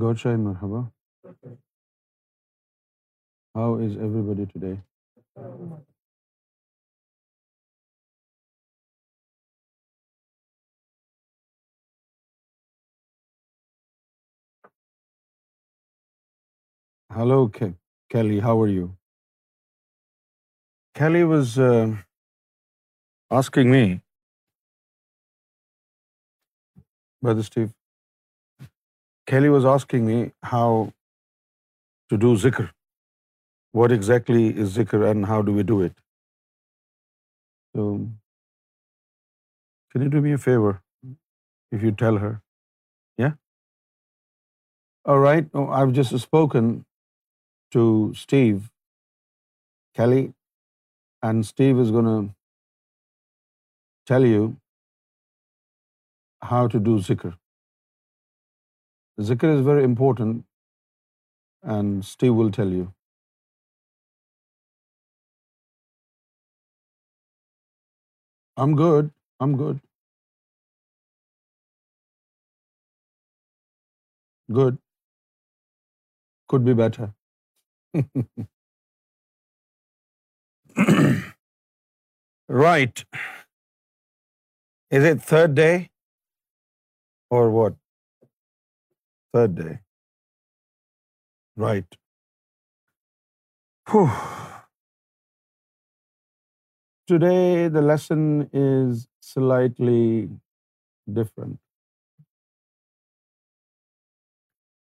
Good شاہ ہوا how is everybody today hello Kelly how are Kelly was asking me how to do zikr what exactly is zikr and how do we do it تو can you do me a favour if you tell her yeah right I just spoken to Steve and Steve is gonna tell you how to do zikr zikr is very important and Steve will tell you um good um good good could be better right is third day or what Third day. Right. Whew. Today, the lesson is slightly different.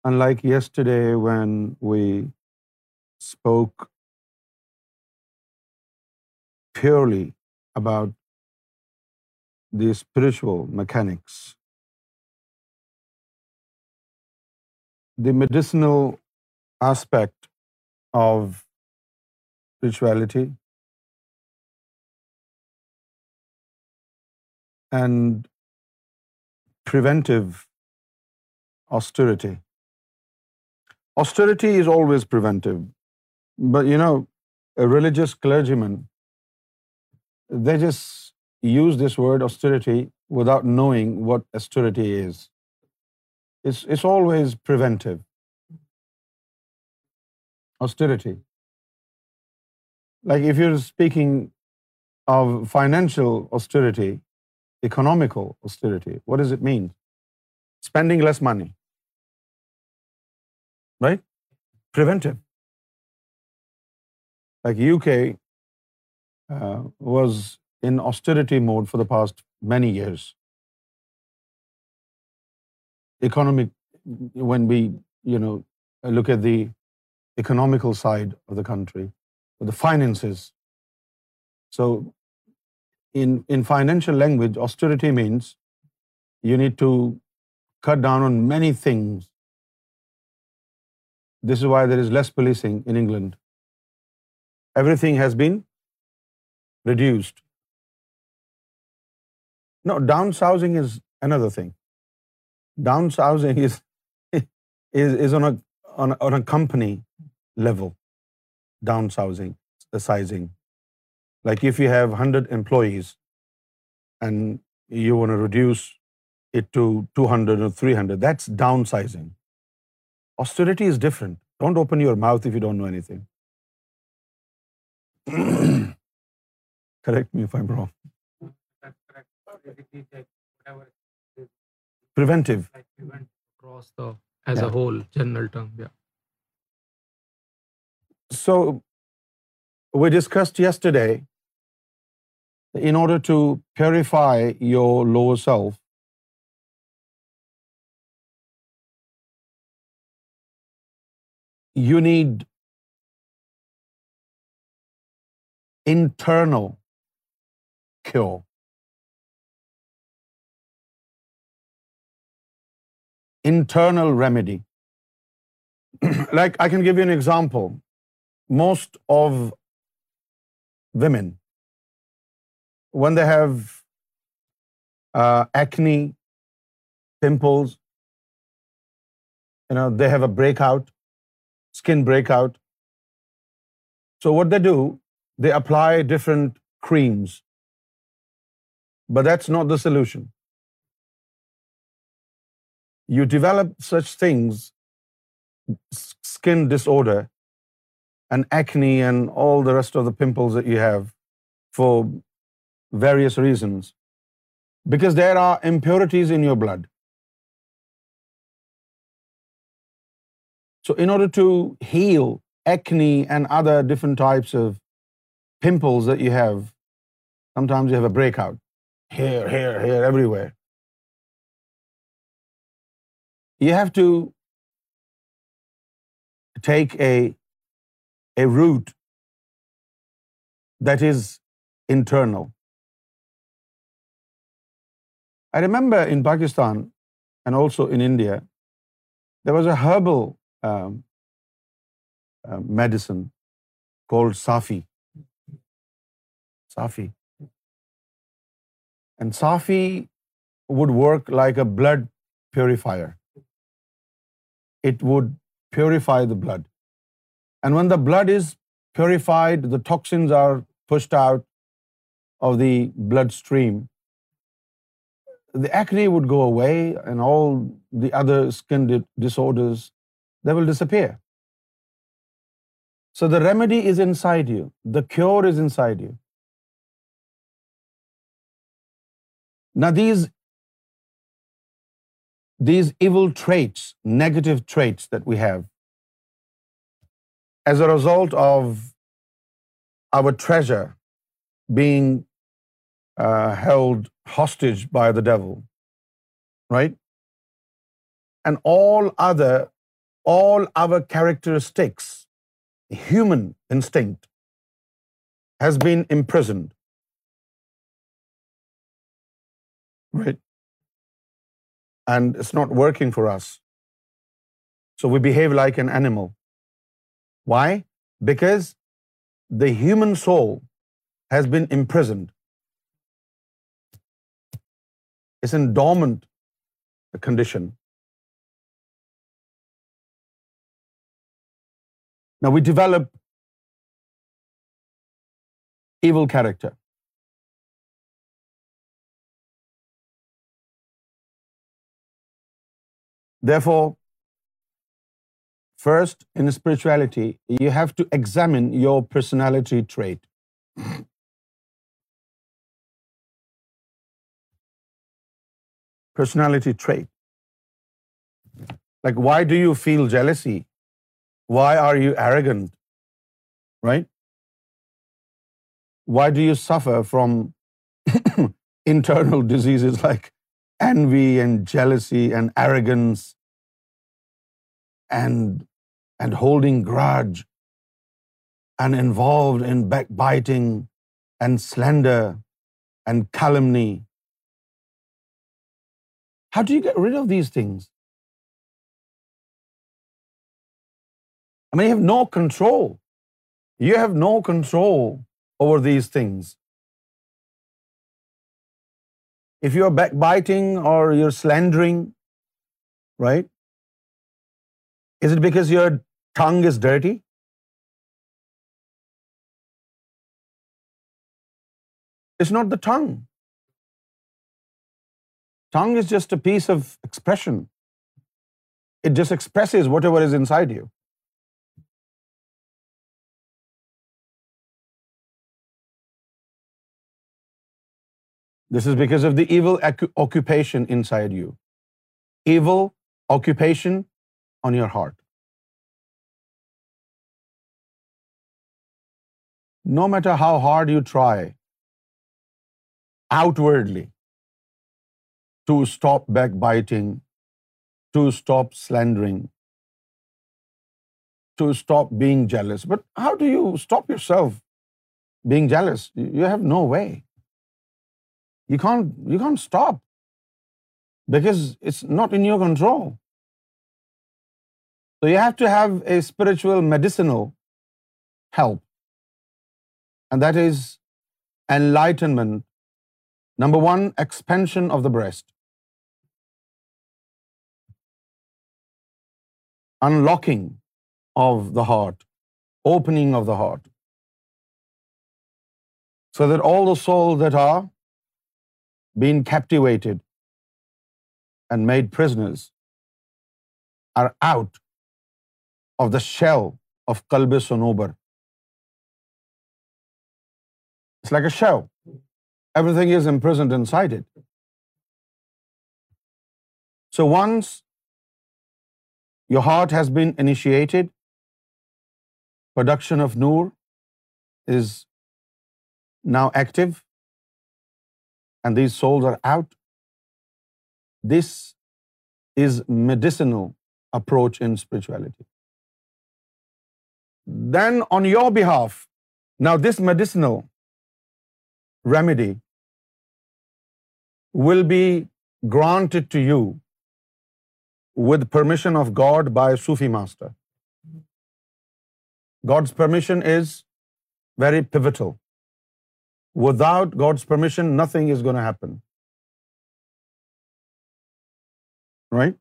Unlike yesterday when we spoke purely about the spiritual mechanics the medicinal aspect of spirituality and preventive austerity. Austerity is always preventive. But you know, a religious clergyman, they just use this word austerity without knowing what austerity is. It's always preventive. Austerity. Like if you're speaking of financial austerity, economical austerity, what does it mean? Spending less money. Right? Preventive. Like UK uh, was in austerity mode for the past many years economic, when we, look at the economical side of the country, the finances. So in financial language, austerity means you need to cut down on many things. This is why there is less policing in England. Everything has been reduced. No, downsizing is another thing. Downsizing is on a company level. Downsizing, the sizing. Like if you have 100 employees and you want to reduce it to 200 or 300, that's downsizing. Austerity is different. Don't open your mouth if you don't know anything. Correct me if I'm wrong. That's correct. Basically, whatever so we discussed yes today order to purify yourself you need internal cure internal remedy. Like, I can give you an example. Most of women, when they have uh, acne, pimples, they have a breakout, skin breakout. So what they do, they apply different creams. But that's not the solution you develop such things, skin disorder and acne and all the rest of the pimples that you have for various reasons, because there are impurities in your blood. So in order to heal acne and other different types of pimples that you have, sometimes you have a breakout here, everywhere you have to take a route that is internal. I remember in Pakistan and also in India, there was a herbal um, uh, medicine called Safi. Safi. And Safi would work like a blood purifier it would purify the blood. And when the blood is purified, the toxins are pushed out of the bloodstream. The acne would go away and all the other skin disorders, they will disappear. So the remedy is inside you. The cure is inside you. Now these these evil traits, negative traits that we have, as a result of our treasure being uh, held hostage by the devil, right? And all our characteristics, human instinct, has been imprisoned, right? and it's not working for us. So we behave like an animal. Why? Because the human soul has been imprisoned. It's in dormant condition. Now we develop evil character. Therefore, first, in spirituality, you have to examine your personality trait. Personality trait. Like, why do you feel jealousy? Why are you arrogant? Right? Why do you suffer from internal diseases like envy and jealousy and arrogance and holding grudge and involved in backbiting and slander and calumny. How do you get rid of these things? I mean, you have no control. You have no control over these things. If you're backbiting or you're slandering, right? Is it because your tongue is dirty? It's not the tongue. Tongue is just a piece of expression. It just expresses whatever is inside you. This is because of the evil occupation inside you. Evil occupation on your heart. No matter how hard you try outwardly to stop backbiting, to stop slandering, to stop being jealous. But how do you stop yourself being jealous? You have no way. You can't stop because it's not in your control. So you have to have a spiritual medicinal help, and that is enlightenment. Number one, expansion of the breast. Unlocking of the heart, opening of the heart, so that all the souls that are been captivated and made prisoners are out of the shell of Qalb-e Sunoobar. It's like a shell. Everything is imprisoned inside it. So once your heart has been initiated, production of Noor is now active and these souls are out. This is medicinal approach in spirituality. Then on your behalf, now this medicinal remedy will be granted to you with permission of God by a Sufi master. God's permission is very pivotal. Without God's permission, nothing is going to happen. Right?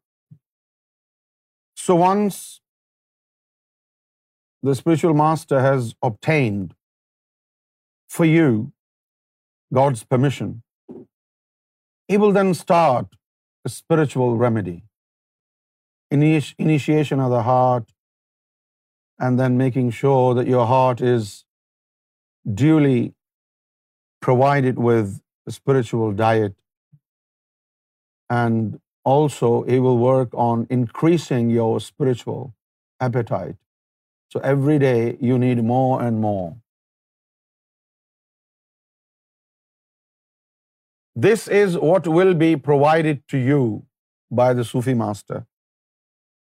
So once the spiritual master has obtained for you God's permission, he will then start a spiritual remedy. Initiation of the heart, and then making sure that your heart is duly provide it with a spiritual diet, and also it will work on increasing your spiritual appetite. So every day you need more and more. This is what will be provided to you by the Sufi master.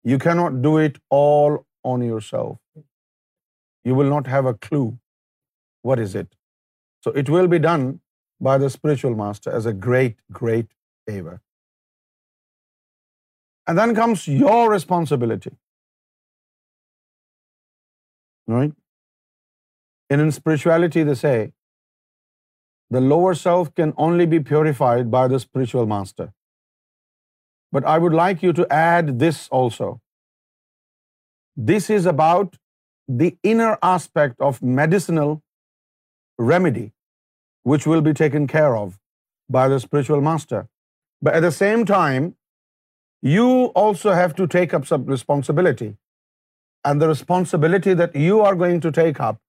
You cannot do it all on yourself. You will not have a clue what is it. So it will be done by the spiritual master as a great, great favor. And then comes your responsibility. Right? And in spirituality, they say, the lower self can only be purified by the spiritual master. But I would like you to add this also. This is about the inner aspect of medicinal remedy which will be taken care of by the spiritual master. But at the same time, you also have to take up some responsibility. And the responsibility that you are going to take up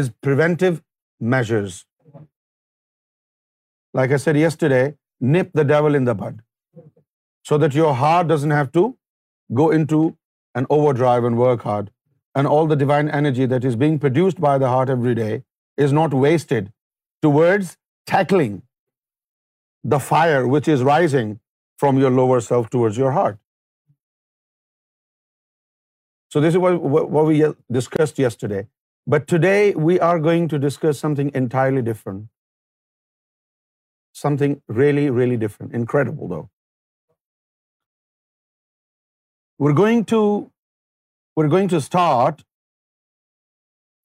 is preventive measures. Like I said yesterday, nip the devil in the bud so that your heart doesn't have to go into an overdrive and work hard. And all the divine energy that is being produced by the heart every day is not wasted towards tackling the fire which is rising from your lower self towards your heart. So this is what we discussed yesterday. But today we are going to discuss something entirely different. Something really, really different. Incredible, though. We're going to start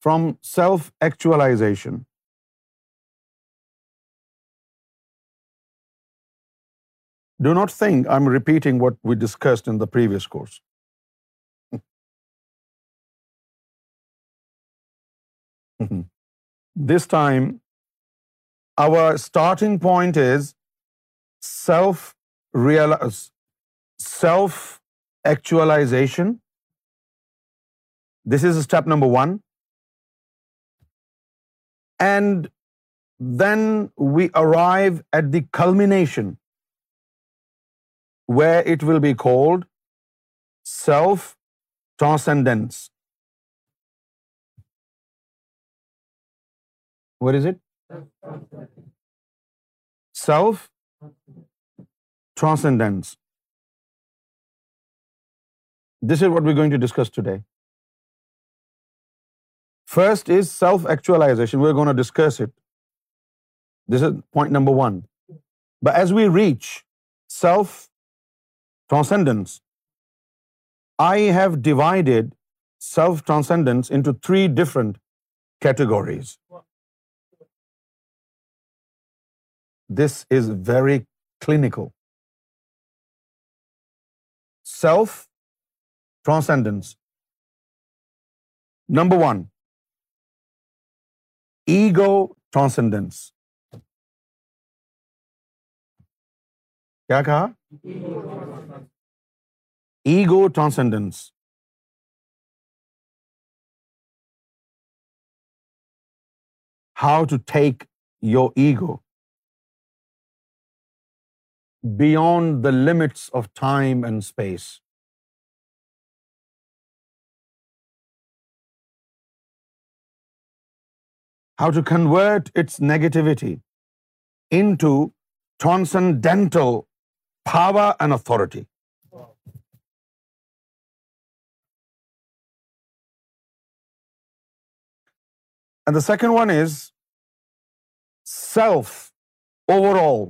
from self-actualization. Do not think I'm repeating what we discussed in the previous course. This time, our starting point is self-actualization. This is step number 1. And then we arrive at the culmination where it will be called self-transcendence. What is it? Self-transcendence. This is what we're going to discuss today. First is self-actualization. We're going to discuss it. This is point number 1. But as we reach self transcendence I have divided self transcendence into three different categories this is very clinical self transcendence number one ego transcendence کیا کہا Ego transcendence. How to take your ego beyond the limits of time and space. How to convert its negativity into transcendental power and authority. And the second one is self overall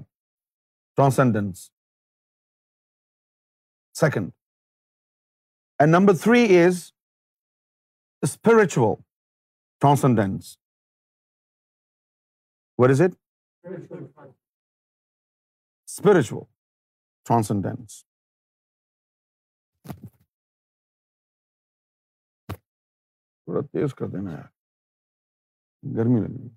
transcendence second and number three is spiritual transcendence what is it spiritual transcendence تھوڑا تیز کر دینا یار گرمی لگ لگی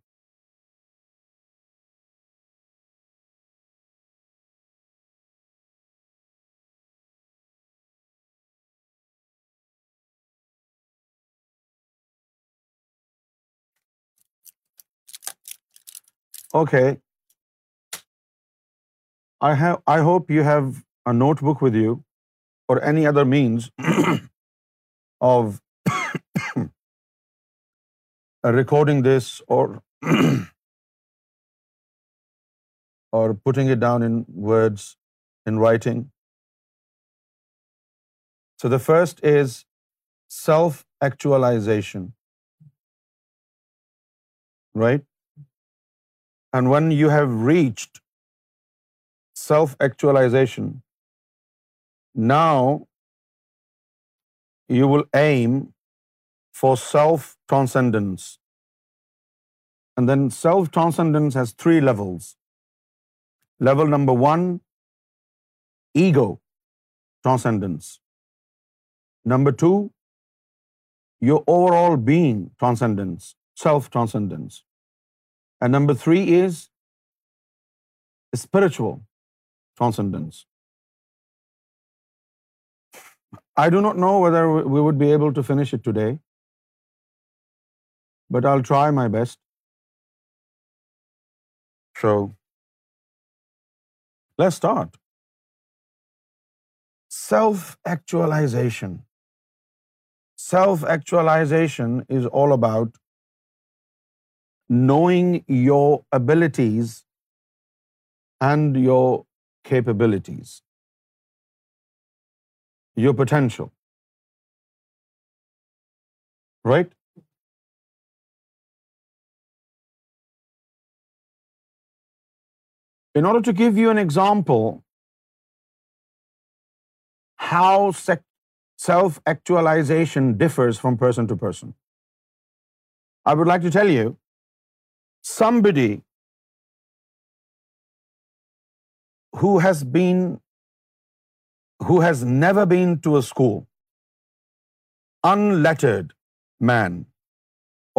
okay I have I hope you have a notebook with you or any other means of recording this or or putting it down in words, in writing. So the first is self-actualization, right? And when you have reached self-actualization, now you will aim for self-transcendence. And then self-transcendence has three levels. Level number one, ego transcendence. Number two, your overall being transcendence, self-transcendence. And number three is spiritual transcendence. I do not know whether we would be able to finish it today but I'll try my best. So, let's start. Self-actualization. Self-actualization is all about knowing your abilities and your capabilities, your potential, right? Differs from person to person I would like to take you somebody who has been to a school illiterate men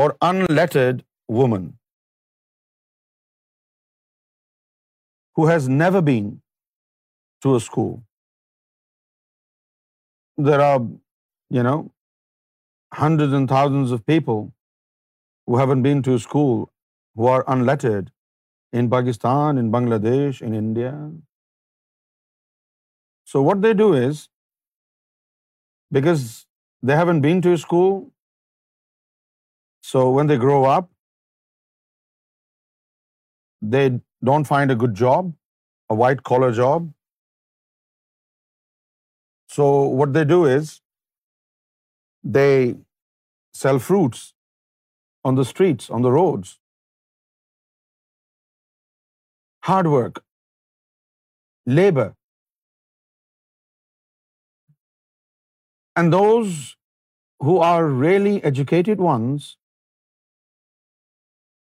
or illiterate women who has never been to a school. There are, hundreds and thousands of people who haven't been to a school, who are unlettered in Pakistan, in Bangladesh, in India. So what they do is, because they haven't been to a school, so when they grow up, they don't find a good job, a white-collar job. So what they do is they sell fruits on the streets, on the roads. Hard work, labor. And those who are really educated ones,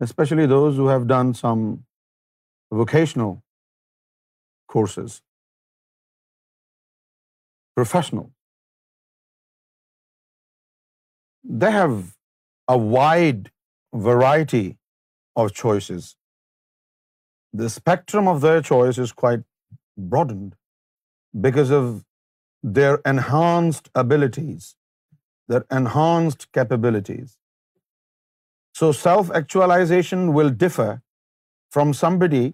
especially those who have done some vocational courses, professional. They have a wide variety of choices. The spectrum of their choice is quite broadened because of their enhanced abilities, their enhanced capabilities. So self-actualization will differ from somebody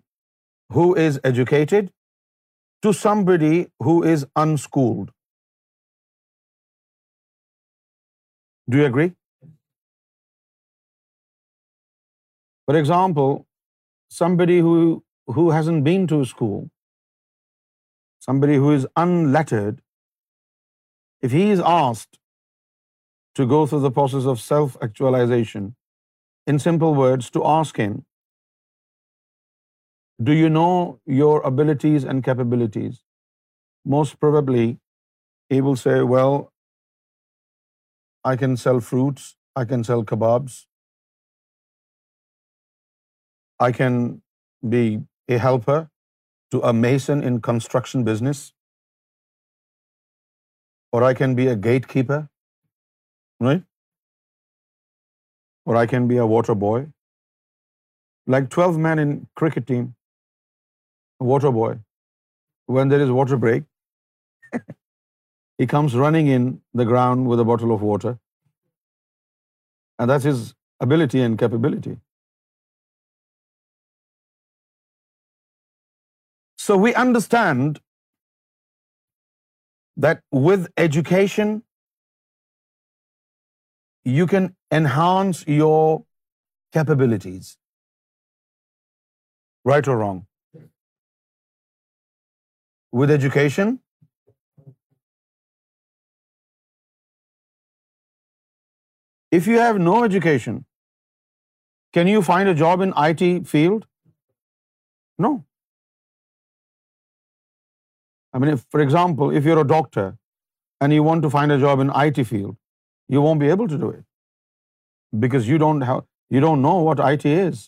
who is educated to somebody who is unschooled. Do you agree? For example, somebody who hasn't been to school, somebody who is unlettered, if he is asked to go through the process of self-actualization, in simple words, to ask him do you know your abilities and capabilities? Most probably, he will say, well, I can sell fruits, I can sell kebabs, I can be a helper to a mason in construction business, or I can be a gatekeeper, right? Or I can be a water boy. Like 12 men in cricket team, water boy, when there is water break, he comes running in the ground with a bottle of water. And that's his ability and capability. So we understand that with education, you can enhance your capabilities. Right or wrong? with education? If you have no education, can you find a job in IT field? No. I mean, if, for example, if you're a doctor and you want to find a job in IT field, you won't be able to do it because you don't know what IT is.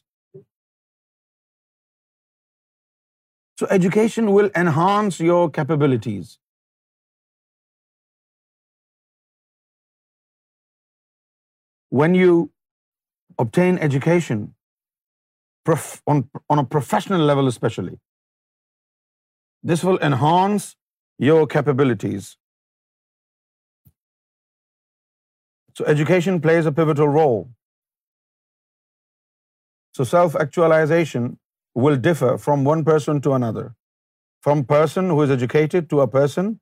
So education will enhance your capabilities. When you obtain education, on a professional level especially, this will enhance your capabilities. So education plays a pivotal role. So self-actualization will differ from one person to another, from person who is educated to a person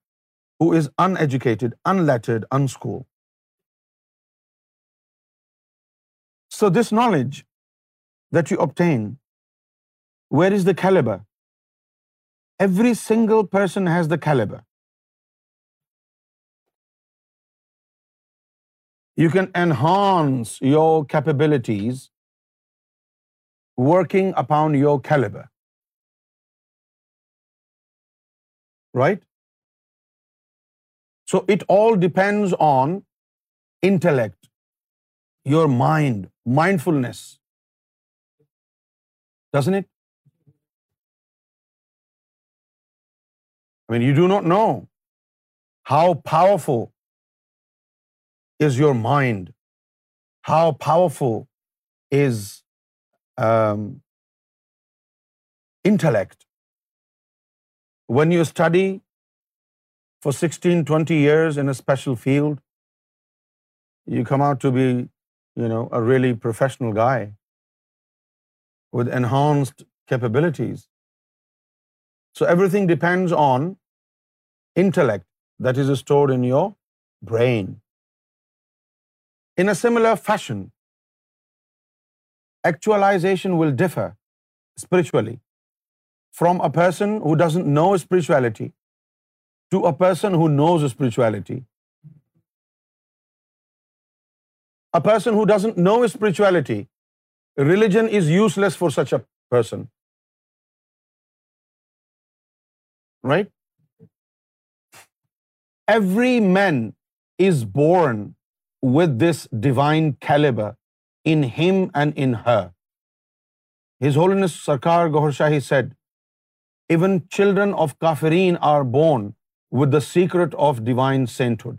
who is uneducated, unlettered, unschooled. So this knowledge that you obtain, where is the caliber? Every single person has the caliber. You can enhance your capabilities working upon your caliber. Right? So it all depends on intellect, your mind, mindfulness. Doesn't it? I mean, you do not know how powerful is your mind, how powerful is um, intellect. When you study for 16-20 years in a special field, you come out to be, a really professional guy with enhanced capabilities. So everything depends on intellect that is stored in your brain. In a similar fashion, actualization will differ spiritually from a person who doesn't know spirituality to a person who knows spirituality. A person who doesn't know spirituality, religion is useless for such a person. Right? Every man is born with this divine caliber in him and in her his holiness Sarkar Gohar Shahi said even children of kafirin are born with the secret of divine sainthood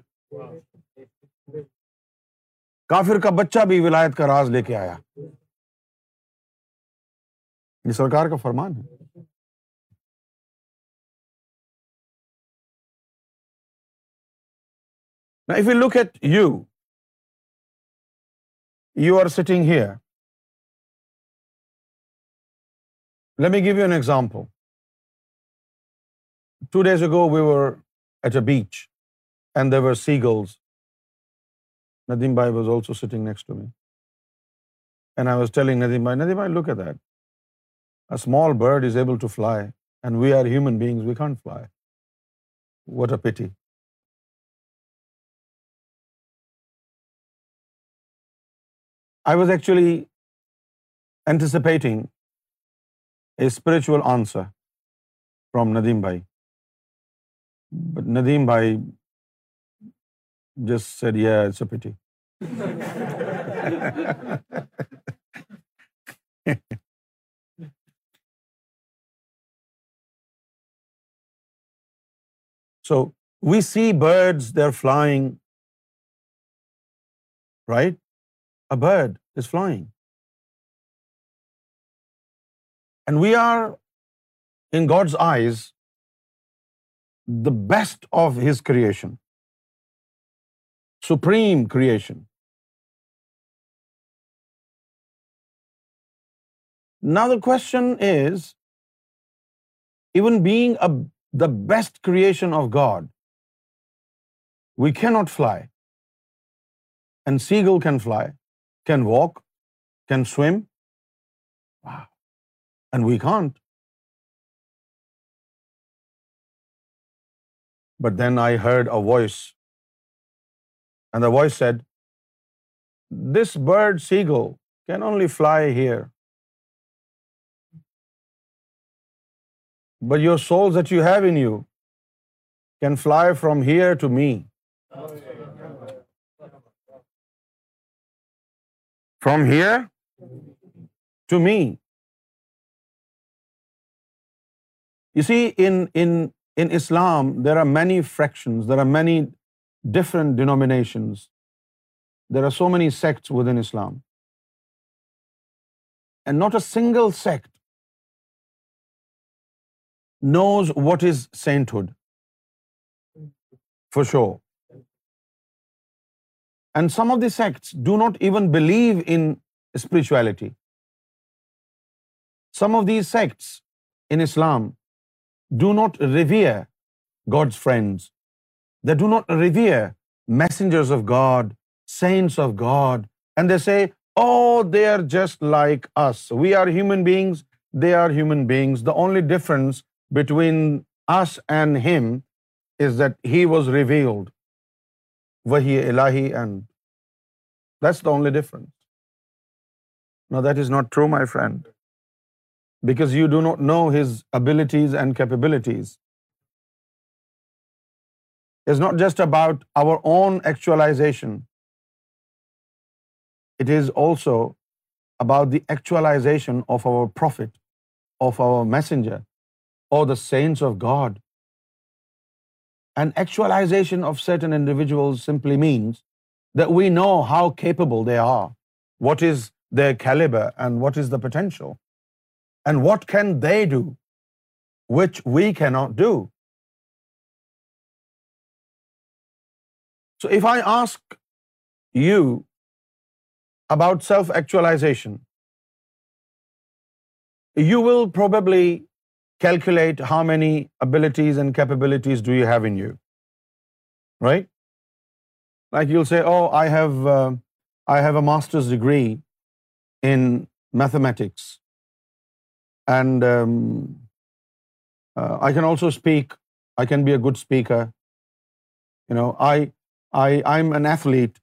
کافر کا بچہ بھی ولایت کا راز لے کے آیا یہ سرکار کا فرمان ہے you look at you you are sitting here. Let me give you an example. 2 days ago, we were at a beach and there were seagulls. Nadeem bhai was also sitting next to me. And I was telling Nadeem bhai, look at that. A small bird is able to fly and we are human beings, we can't fly. What a pity. I was actually anticipating a spiritual answer from Nadeem bhai Nadeem bhai جس جسپیٹی so we see birds they are flying right a bird is flying. And we are, in God's eyes, the best of His creation, supreme creation. Now the question is, even being the best creation of God, we cannot fly. And seagull can fly, can walk, can swim. Wow. And we can't. But then I heard a voice, and the voice said, "This bird, seagull, can only fly here. But your souls that you have in you can fly from here to me." Oh, from here to me. You see, in Islam, there are many fractions, there are many different denominations. There are so many sects within Islam. And not a single sect knows what is sainthood, for sure. And some of the sects do not even believe in spirituality. Some of these sects in Islam do not revere God's friends. They do not revere messengers of God, saints of God. And they say, oh, they are just like us. We are human beings. They are human beings. The only difference between us and him is that he was revealed. Wahi ilahi and that's the only difference. Now that is not true, my friend, because you do not know his abilities and capabilities. It's not just about our own actualization. It is also about the actualization of our prophet, of our messenger, or the saints of God. And actualization of certain individuals simply means that we know how capable they are, what is their caliber and what is the potential, and what can they do which we cannot do. So if I ask you about self-actualization, you will probably calculate how many abilities and capabilities do you have in you, right? Like you'll say, oh, uh, I have a master's degree in mathematics, and um, uh, I can also speak. I can be a good speaker. You know, I'm an athlete.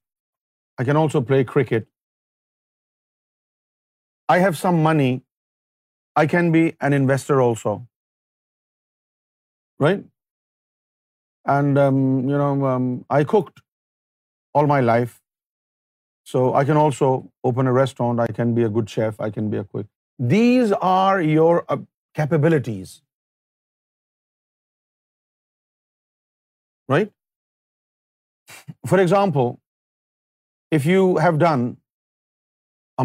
I can also play cricket. I have some money. I can be an investor also, right? And um, um, I cooked all my life. So I can also open a restaurant. I can be a good chef. I can be a cook. These are your uh, capabilities. Right? For example, if you have done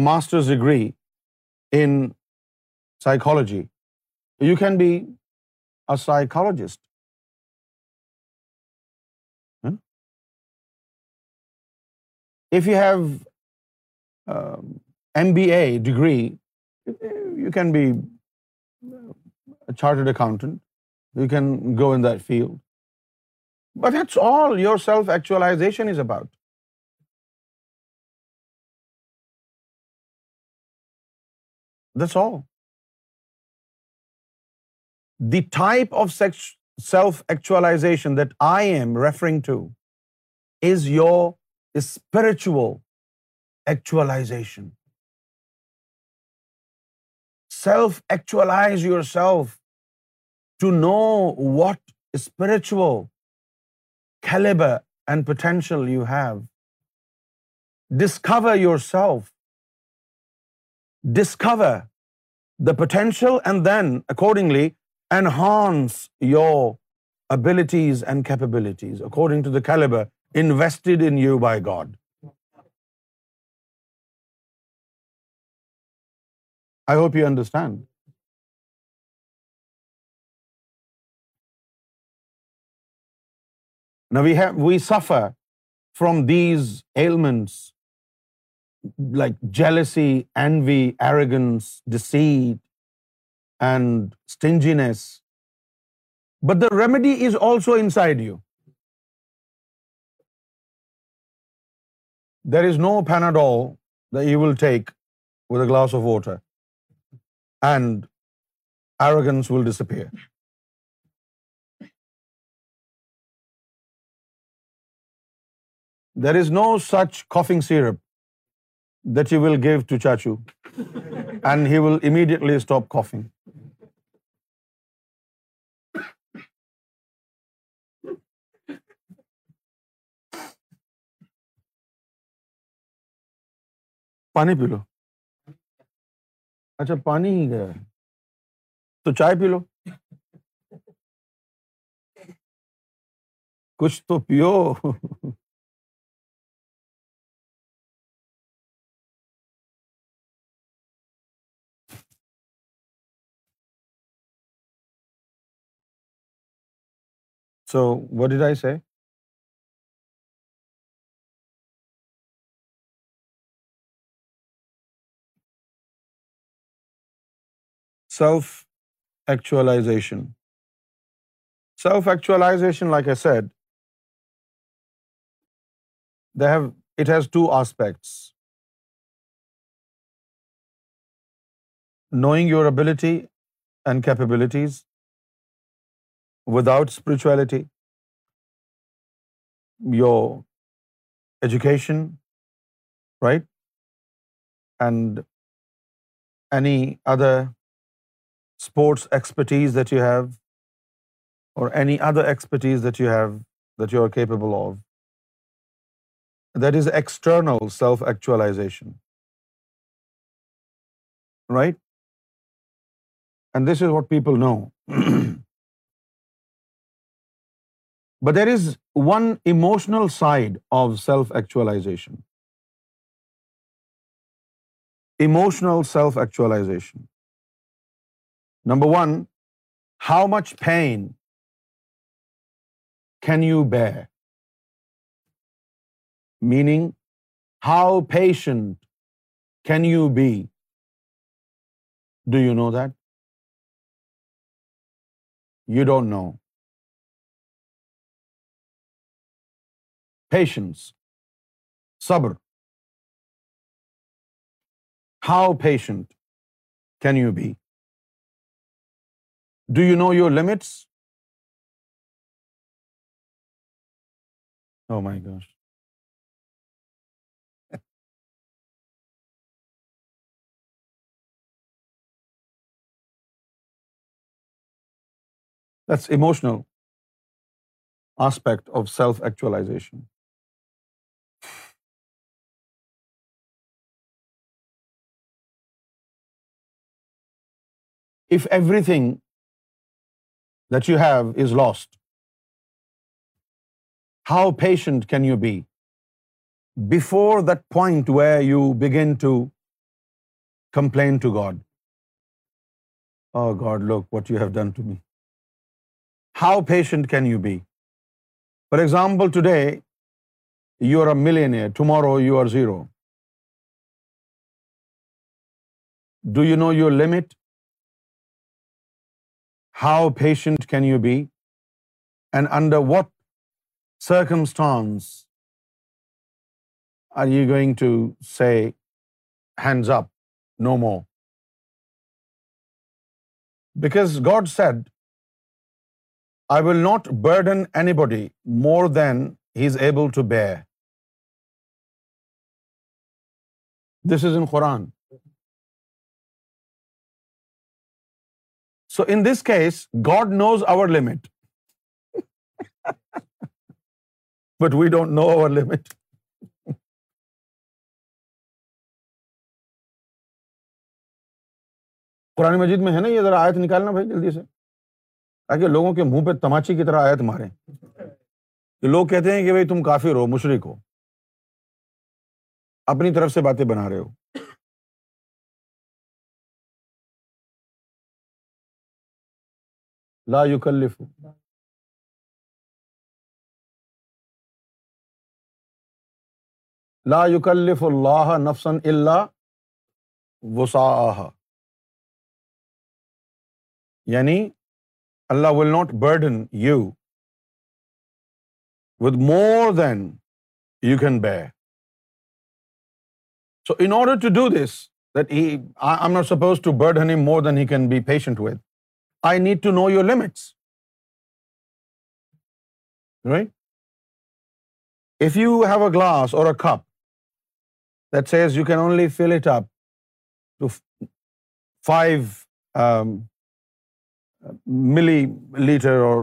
a master's degree in psychology, you can be a psychologist. If you have MBA um, degree, you can be a chartered accountant. You can go in that field. But that's all your self-actualization is about. That's all. The type of self-actualization that I am referring to is your is spiritual actualization. Self-actualize yourself to know what spiritual caliber and potential you have. Discover yourself. Discover the potential and then accordingly enhance your abilities and capabilities according to the caliber invested in you by God. I hope you understand. Now we suffer from these ailments like jealousy, envy, arrogance, deceit, and stinginess. But the remedy is also inside you. There is no Panadol that you will take with a glass of water, and arrogance will disappear. There is no such coughing syrup that you will give to Chachu and he will immediately stop coughing. پانی پی لو اچھا پانی ہی گیا تو چائے پی لو کچھ تو پیو سو وٹ ڈائز ہے self-actualization. Self-actualization, like I said, it has two aspects. Knowing your ability and capabilities without spirituality, your education, right? And any other sports expertise that you have, or any other expertise that you have, that you are capable of. That is external self-actualization. Right? And this is what people know. But there is one emotional side of self-actualization. Emotional self-actualization. Number one, how much pain can you bear? Meaning, how patient can you be? Do you know that? You don't know. Patience. Sabr. How patient can you be? Do you know your limits? Oh my gosh. That's emotional aspect of self-actualization. If everything that you have is lost. How patient can you be before that point where you begin to complain to God? Oh God, look what you have done to me. How patient can you be? For example, today you are a millionaire, tomorrow you are zero. Do you know your limit? How patient can you be? And under what circumstance are you going to say, hands up, no more? Because God said, I will not burden anybody more than he is able to bear. This is in Quran. So in this case God knows our limit but we don't know our limit Quran Majeed میں ہے نا یہ ذرا آیت نکالنا بھائی جلدی سے تاکہ لوگوں کے منہ پہ تماچی کی طرح آیت مارے یہ لوگ کہتے ہیں کہ بھائی تم کافر ہو مشرق ہو اپنی طرف سے باتیں بنا رہے ہو لا لا لاف اللہ نفسن اللہ وسا یعنی Allah will not burden you with more than you can bear so in order to do this that I'm not supposed to burden him more than he can be patient with I need to know your limits. Right? If you have a glass or a cup that says you can only fill it up to 5 um, milliliter or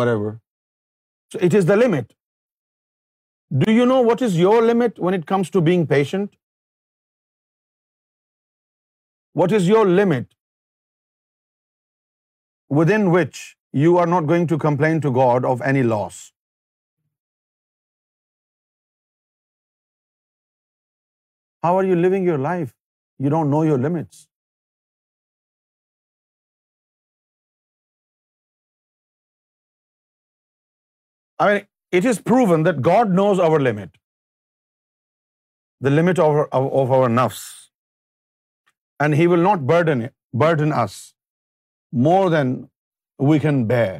whatever, so it is the limit. Do you know what is your limit when it comes to being patient? What is your limit within which you are not going to complain to God of any loss. How are you living your life? You don't know your limits. I mean, it is proven that God knows our limit, the limit of our nafs, and He will not burden us more than we can bear.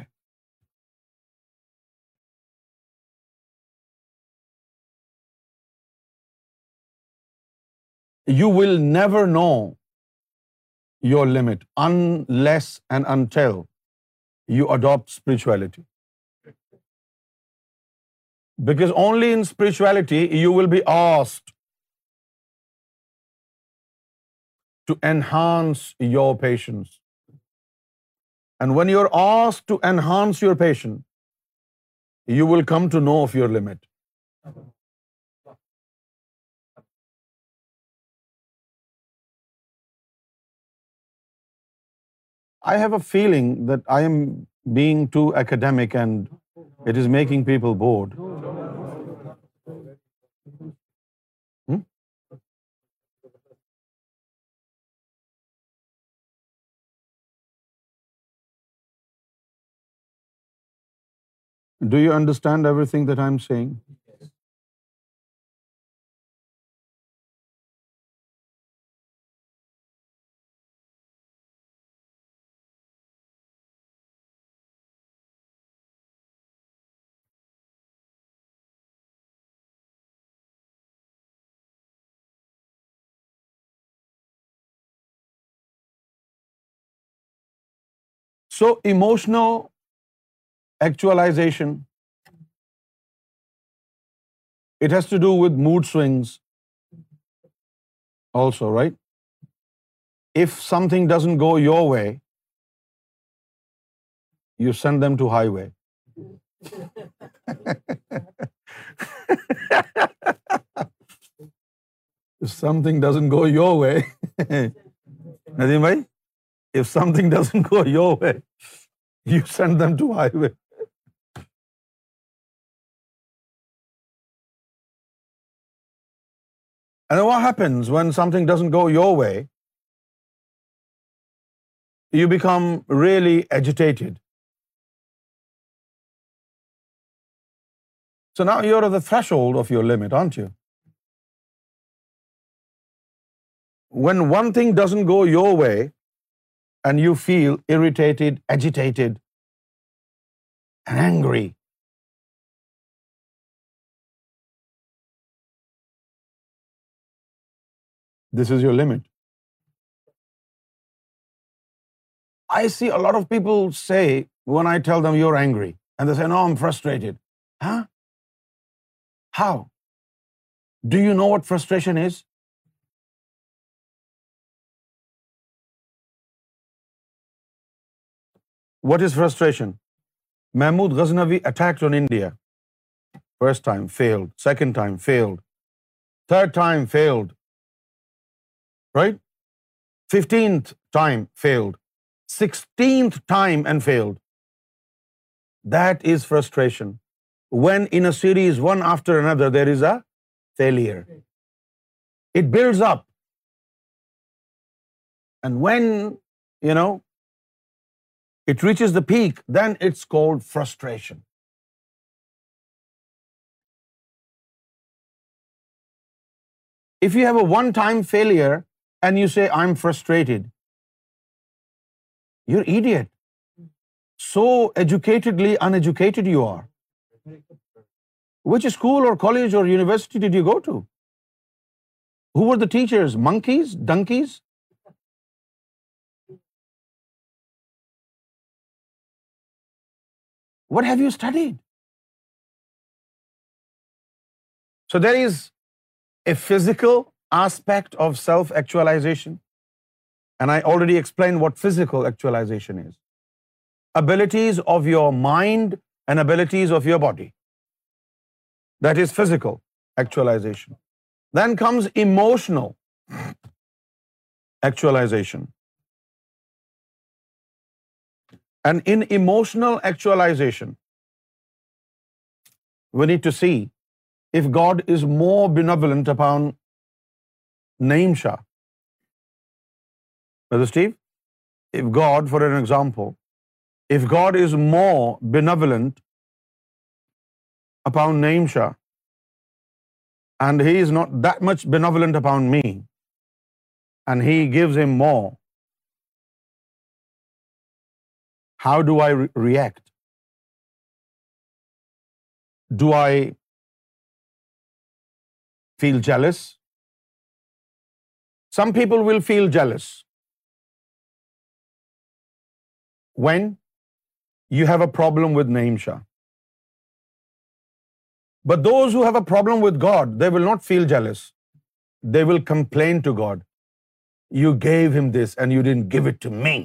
You will never know your limit unless and until you adopt spirituality. Because only in spirituality you will be asked to enhance your patience. And when you're asked to enhance your patient, you will come to know of your limit. I have a feeling that I am being too academic and it is making people bored. Do you understand everything that I'm saying? Yes. So emotional actualization. It has to do with mood swings also, right? If something doesn't go your way, you send them to highway. If something doesn't go your way, Nadeem bhai, if something doesn't go your way, you send them to highway. And then what happens when something doesn't go your way? You become really agitated. So now you're at the threshold of your limit, aren't you? When one thing doesn't go your way and you feel irritated, agitated, and angry, this is your limit I see a lot of people say when I them your angry and this no I'm frustrated ہاں how do you know what frustration is what is frustration Mahmud Ghaznavi نبی on India first time failed second time failed third time failed right? 15th time failed. 16th time and failed. That is frustration. When in a series, one after another, there is a failure. It builds up. And when, you know, it reaches the peak, then it's called frustration. If you have a one-time failure, and you say, I'm frustrated, you're an idiot. So educatedly uneducated you are. Which school or college or university did you go to? Who were the teachers? Monkeys? Donkeys? What have you studied? So there is a physical aspect of self-actualization, and I already explained what physical actualization is. Abilities of your mind and abilities of your body. That is physical actualization. Then comes emotional actualization. And in emotional actualization, we need to see if God is more benevolent upon Naeem Shah. Brother Steve, if God, for an example, if God is more benevolent upon Naeem Shah, and He is not that much benevolent upon me, and He gives him more, how do I react? Do I feel jealous? Some people will feel jealous when you have a problem with Naeem Shah. But those who have a problem with God, they will not feel jealous. They will complain to God. You gave him this and you didn't give it to me.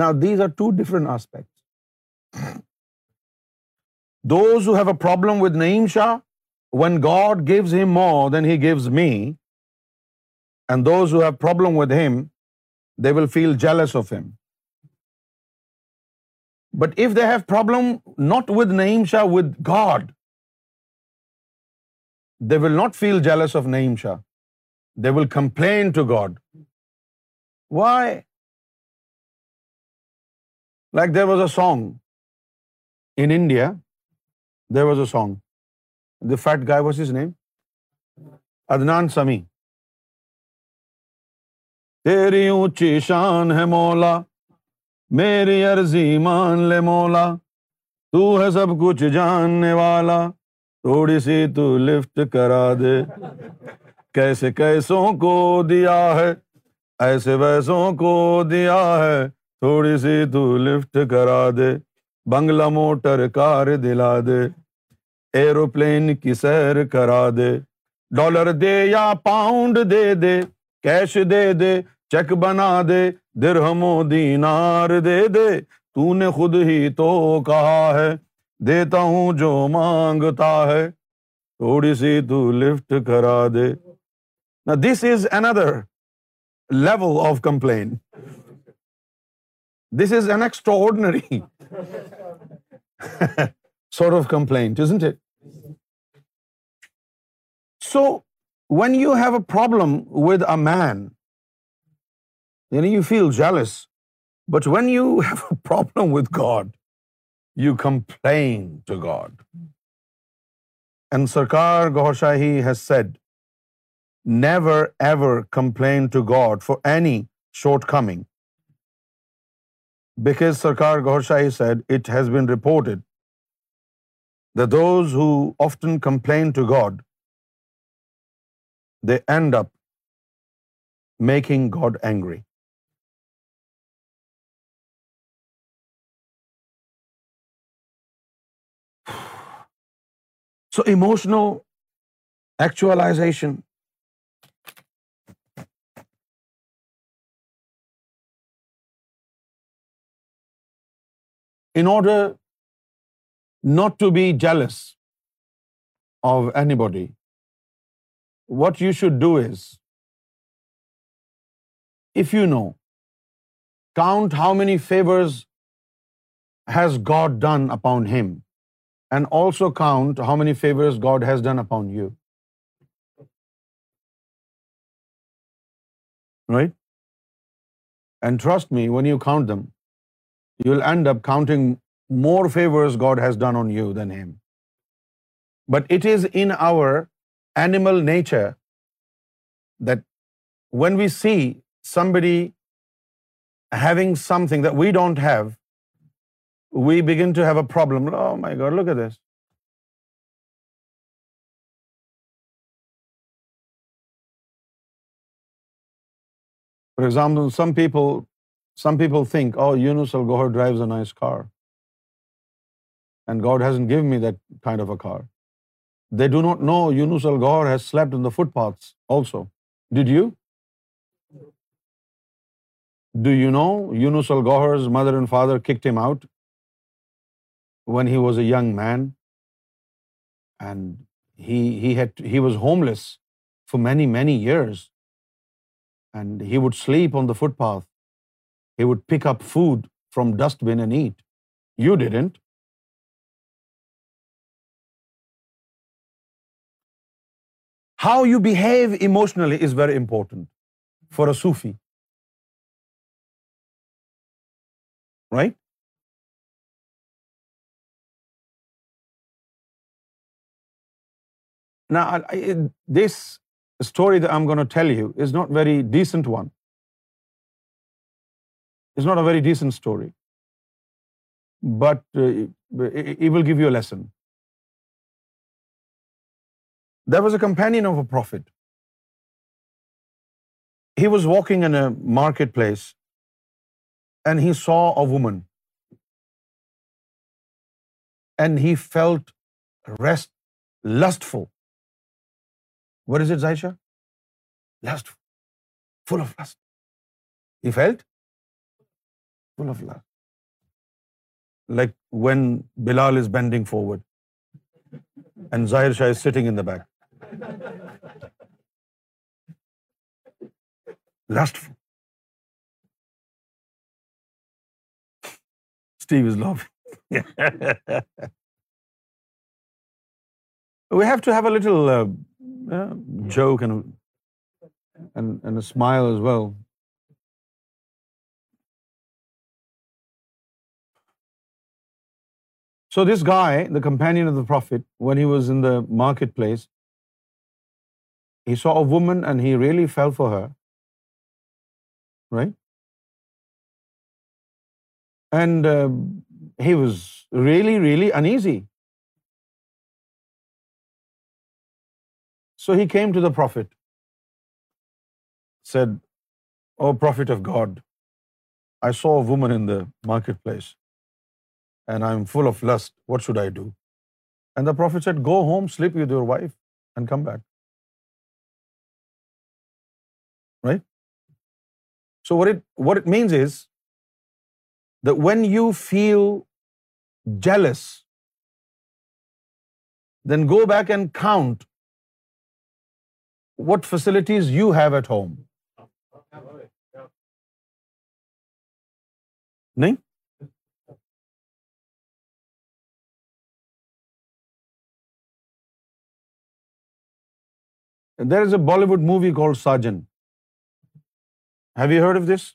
Now, these are two different aspects. Those who have a problem with Naeem Shah when God gives him more than he gives me, and those who have problem with him, they will feel jealous of him. But if they have problem not with Naeem Shah, with God, they will not feel jealous of Naeem Shah. They will complain to God. Why? Like there was a song in India, there was a song. The fat guy name Adnan Sami تیری اونچی شان ہے مولا میری عرضی مان لے مولا تو ہے سب کچھ جاننے والا تھوڑی سی تو لفٹ کرا دے کیسے کیسوں کو دیا ہے ایسے ویسوں کو دیا ہے تھوڑی سی تو لفٹ کرا دے بنگلہ موٹر کار دلا دے ایروپلین کی سیر کرا دے ڈالر دے یا پاؤنڈ دے دے کیش دے دے چیک بنا دے درہم و دینار دے دے تو نے خود ہی تو کہا ہے دیتا ہوں جو مانگتا ہے تھوڑی سی تو لفٹ کرا دے this is another level of complain this is an ordinary sort of complain so when you have a problem with a man یعنی you feel jealous but when you have a problem with God you complain to God and Sarkar Gohar Shahi has said never ever complain to God for any shortcoming because Sarkar Gohar Shahi said it has been reported the those who often complain to God they end up making God angry. So emotional actualization in order not to be jealous of anybody, what you should do is, if you know, count how many favors has God done upon him, and also count how many favors God has done upon you. Right? And trust me, when you count them, you'll end up counting more favors God has done on you than him. But it is in our animal nature that when we see somebody having something that we don't have, we begin to have a problem. Oh my God, look at this. For example, some people think, oh, Yunus Al Gohar drives a nice car, and God hasn't given me that kind of a car. They do not know Yunus Al Ghaur has slept on the footpaths also. Did you? Do you know Yunus Al Ghaur's mother and father kicked him out when he was a young man? And he was homeless for many, many years. And he would sleep on the footpath. He would pick up food from dustbin and eat. You didn't. How you behave emotionally is very important for a Sufi. Right? Now, this story that I'm going to tell you is not a very decent one. It's not a very decent story. But uh, it will give you a lesson. There was a companion of a prophet. He was walking in a marketplace and he saw a woman, and he felt lustful. What is it, Aisha? Lustful. Full of lust. He felt full of lust. Like when Bilal is bending forward and Zahir Shah is sitting in the back. Love to love smile so this guy of the prophet one he was in the marketplace He saw a woman and he really fell for her, right? And uh, he was really uneasy. So he came to the prophet, said, "Oh, prophet of God, I saw a woman in the marketplace and I'm full of lust. What should I do?" And the prophet said, "Go home, sleep with your wife and come back." right? So what it means is that when you feel jealous, then go back and count what facilities you have at home. Nahin? There is a Bollywood movie called Sajan. Have you heard of this?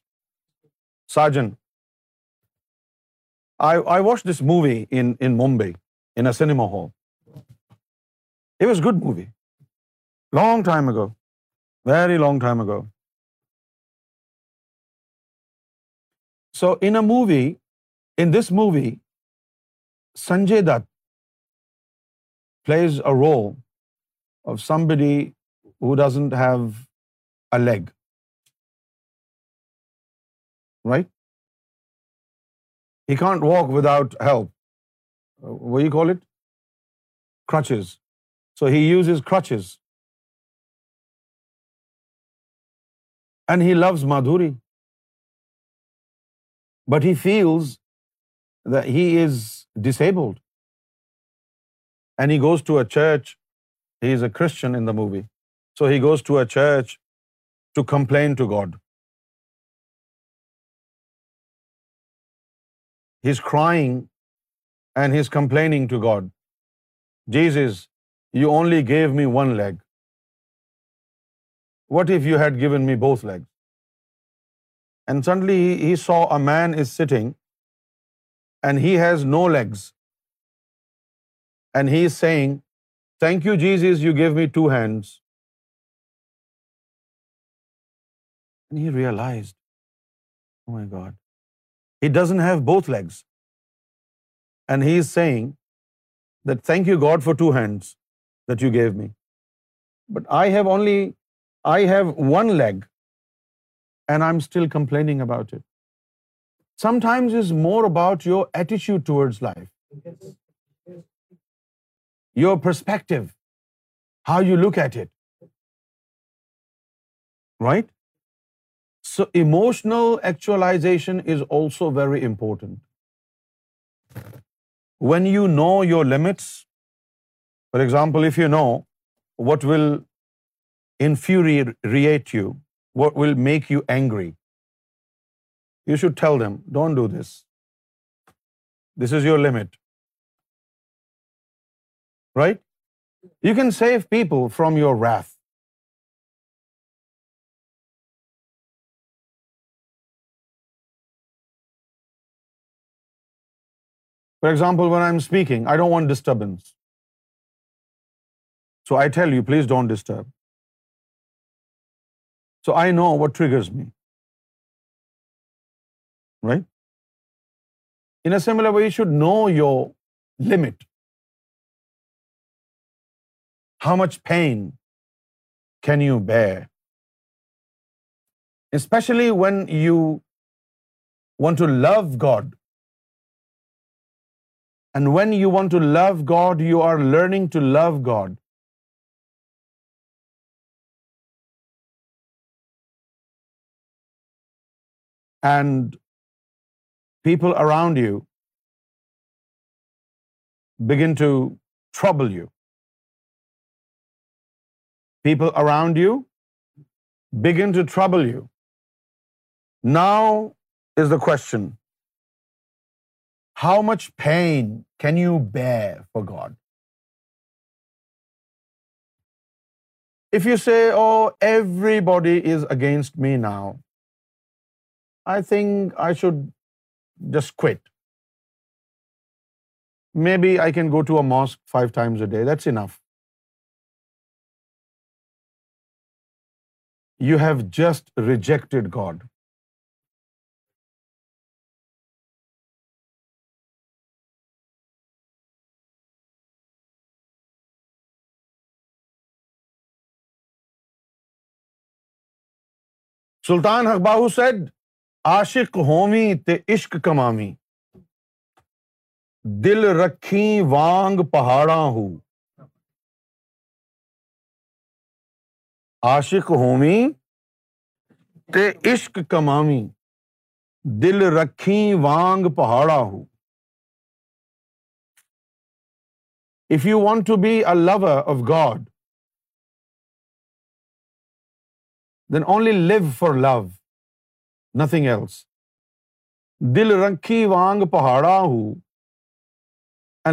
Sajan. I watched this movie in Mumbai, in a cinema hall. It was a good movie. Long time ago. Very long time ago. So in this movie, Sanjay Dutt plays a role of somebody who doesn't have a leg right? He can't walk without help. Uh, what do you call it? Crutches. So he uses crutches. And he loves Madhuri. But he feels that he is disabled. And he goes to a church. He is a Christian in the movie. So he goes to a church to complain to God. He's crying and he's complaining to God. Jesus, you only gave me one leg. What if you had given me both legs? And suddenly he saw a man is sitting and he has no legs. And he is saying, thank you, Jesus, you gave me two hands. And he realized, oh my God, he doesn't have both legs. And he is saying that thank you God for two hands that you gave me. But I have one leg and I'm still complaining about it. Sometimes it's more about your attitude towards life. Your perspective, how you look at it. Right? So emotional actualization is also very important. When you know your limits, for example, if you know what will infuriate you, what will make you angry, you should tell them, don't do this. This is your limit. Right? You can save people from your wrath. For example, when I'm speaking, I don't want disturbance. So I tell you, please don't disturb. So I know what triggers me. Right? In a similar way, you should know your limit. How much pain can you bear? Especially when you want to love God and when you want to love God, you are learning to love God. And people around you begin to trouble you. People around you begin to trouble you. Now is the question: how much pain can you bear for God? If you say, oh, everybody is against me now, I think I should just quit. Maybe I can go to a mosque 5 times a day. That's enough. You have just rejected God. Sultan Bahu said Ashiq ہومی تے عشق کمامی دل رکھی وانگ پہاڑا ہو آشق ہومی تے عشق کمامی دل رکھی وانگ پہاڑا ہو if you want to be a lover of God then only live for love nothing else دل رنکھی وانگ پہاڑا ہوں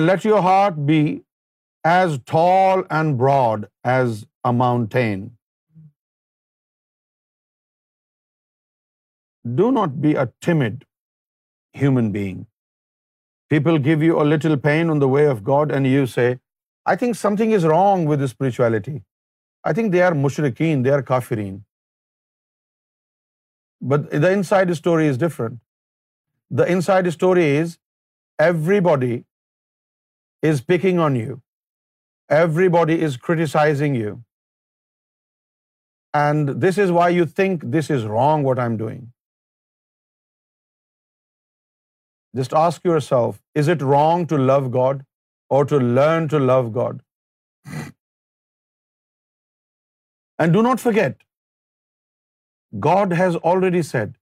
let your heart be as tall and broad as a mountain do not be اٹھمڈ human being people give you a the way of God and you say I think something is wrong with spirituality I think they are mushrikin they are kafirin But the inside story is different. The inside story is everybody is picking on you. Everybody is criticizing you. And this is why you think this is wrong what I'm doing. Just ask yourself, is it wrong to love God or to learn to love God? And do not forget, God has already said,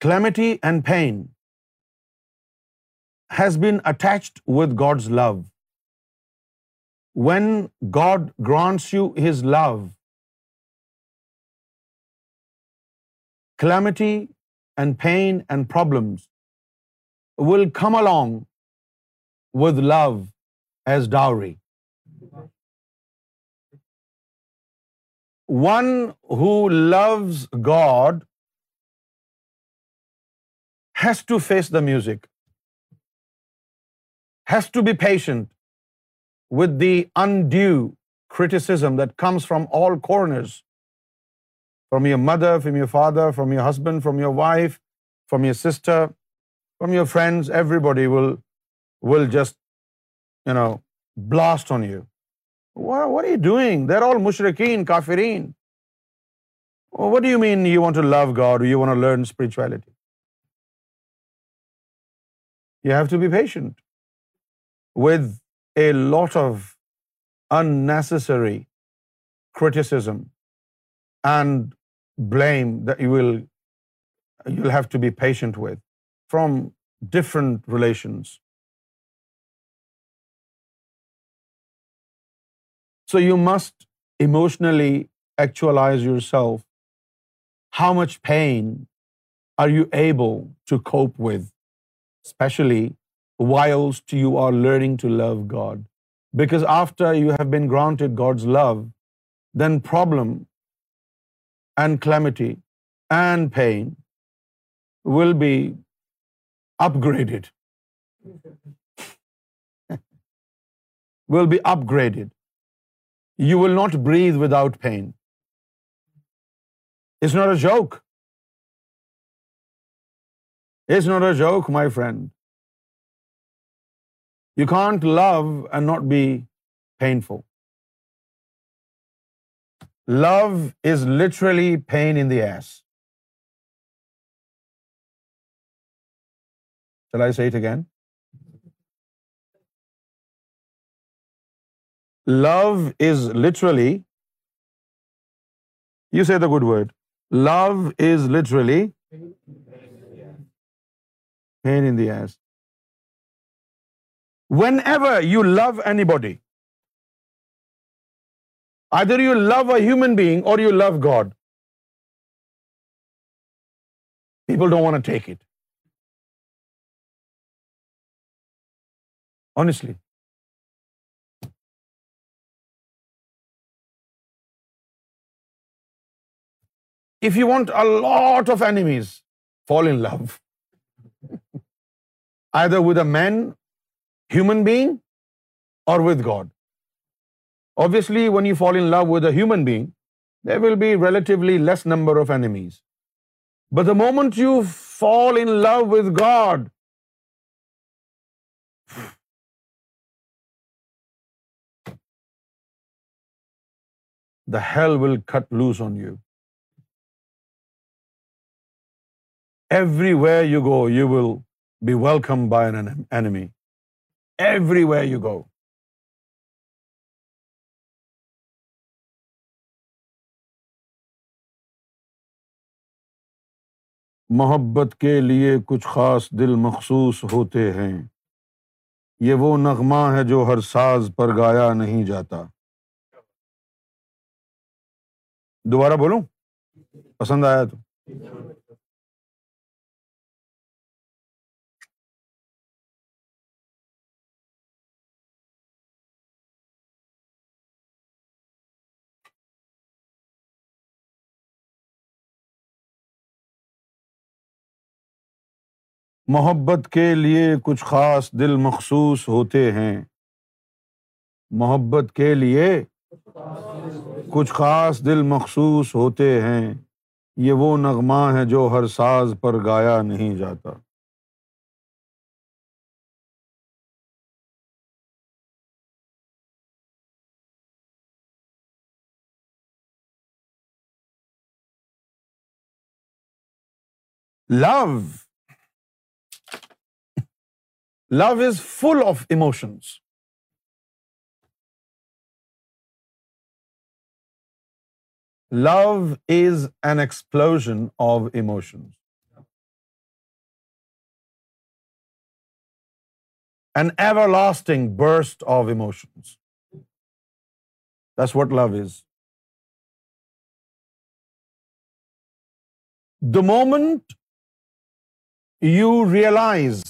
calamity and pain has been attached with God's love. When God grants you His love, calamity and pain and problems will come along with love as dowry. one who loves God has to face the music, has to be patient with the undue criticism that comes from all corners, from your mother, from your father, from your husband, from your wife, from your sister, from your friends. Everybody will just blast on you. What you doing there all mushrikin kafirin what you mean you want to love God you want learn spirituality you have to be patient with a lot of unnecessary and blame the you will you will have to be patient with from different relations So you must emotionally actualize yourself. How much pain are you able to cope with, especially whilst you are learning to love God? Because after you have been granted God's love, then problem and calamity and pain will be upgraded. You will not breathe without pain. It's not a joke. It's not a joke, my friend. You can't love and not be painful. Love is literally pain in the ass. Shall I say it again? Love is literally, you say the good word. Love is literally pain in the ass. Whenever you love anybody, either you love a human being or you love God, people don't want to take it. Honestly. If you want a lot of enemies, fall in love. Either with a man, human being, or with God. Obviously, when you fall in love with a human being, there will be relatively less number of enemies. But the moment you fall in love with God, the hell will cut loose on you. Every way you go you will be welcome by enemy every way you go محبت کے لیے کچھ خاص دل مخصوص ہوتے ہیں یہ وہ نغمہ ہے جو ہر ساز پر گایا نہیں جاتا دوبارہ بولوں پسند آیا تو محبت کے لیے کچھ خاص دل مخصوص ہوتے ہیں محبت کے لیے کچھ خاص دل مخصوص ہوتے ہیں یہ وہ نغمہ ہے جو ہر ساز پر گایا نہیں جاتا love Love is full of emotions. Love is an explosion of emotions. An everlasting burst of emotions. That's what love is. The moment you realize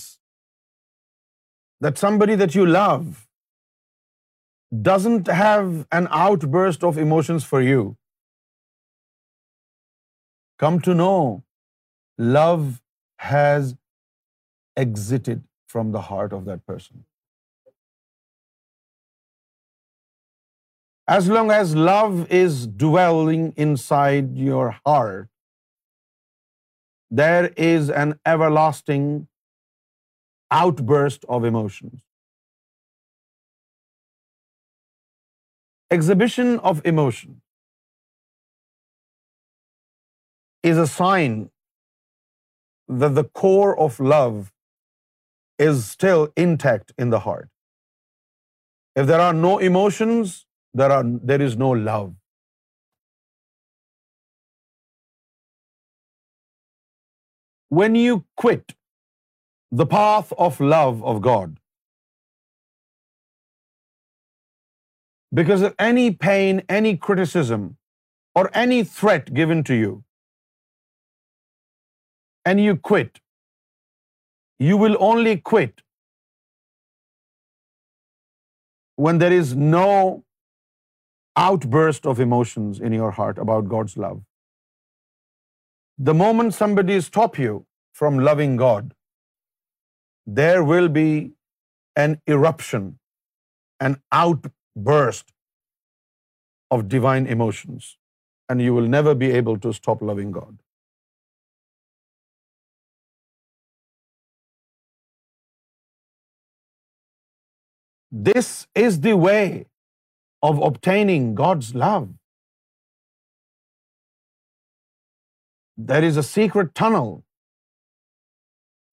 that somebody that you love doesn't have an outburst of emotions for you. Come to know, love has exited from the heart of that person. As long as love is dwelling inside your heart, there is an everlasting outburst of emotions. Exhibition of emotion is a sign that the core of love is still intact in the heart. If there are no emotions, there is no love. When you quit the path of love of God. Because of any pain, any criticism, or any threat given to you, and you quit, you will only quit when there is no outburst of emotions in your heart about God's love. The moment somebody stops you from loving God, there will be an eruption, an outburst of divine emotions, and you will never be able to stop loving God. This is the way of obtaining God's love. There is a secret tunnel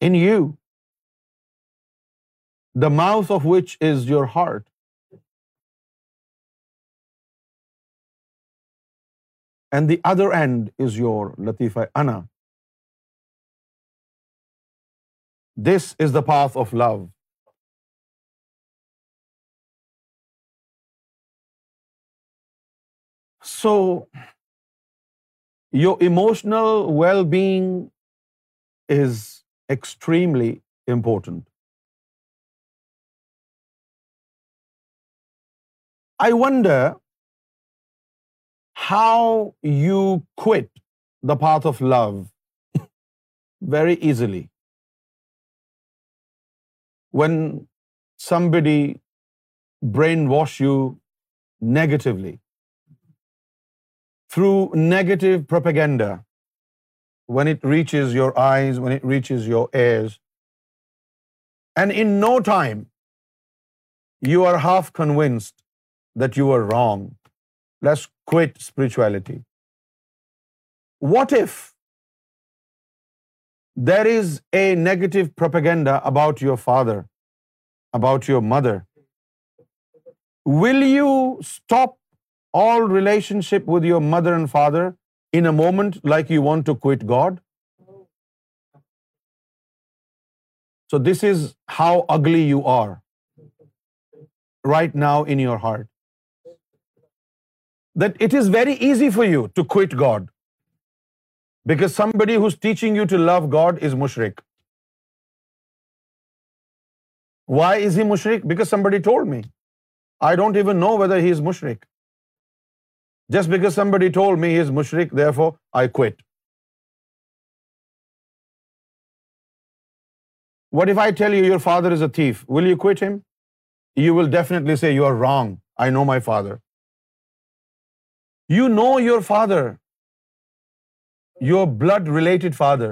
in you the mouth of which is your heart. And the other end is your Latifa Ana. This is the path of love. So your emotional well-being is extremely important. I wonder how you quit the path of love very easily. When somebody brainwash you negatively, through negative propaganda, when it reaches your eyes, when it reaches your ears, and in no time, you are half convinced that you were wrong. Let's quit spirituality. What if there is a negative propaganda about your father, about your mother? Will you stop all relationship with your mother and father in a moment like you want to quit God? So this is how ugly you are right now in your heart that it is very easy for you to quit God, because somebody who's teaching you to love God is mushrik. Why is he mushrik? Because somebody told me. I don't even know whether he is mushrik. Just because somebody told me he is mushrik, therefore I quit. What if I tell you your father is a thief? Will you quit him? You will definitely say you are wrong. I know my father. You know your father, your blood-related father,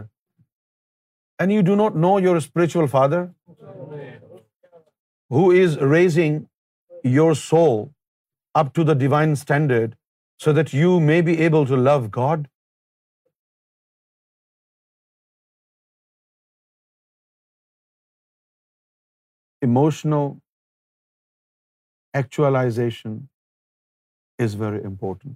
and you do not know your spiritual father who is raising your soul up to the divine standard so that you may be able to love God. Emotional actualization is very important.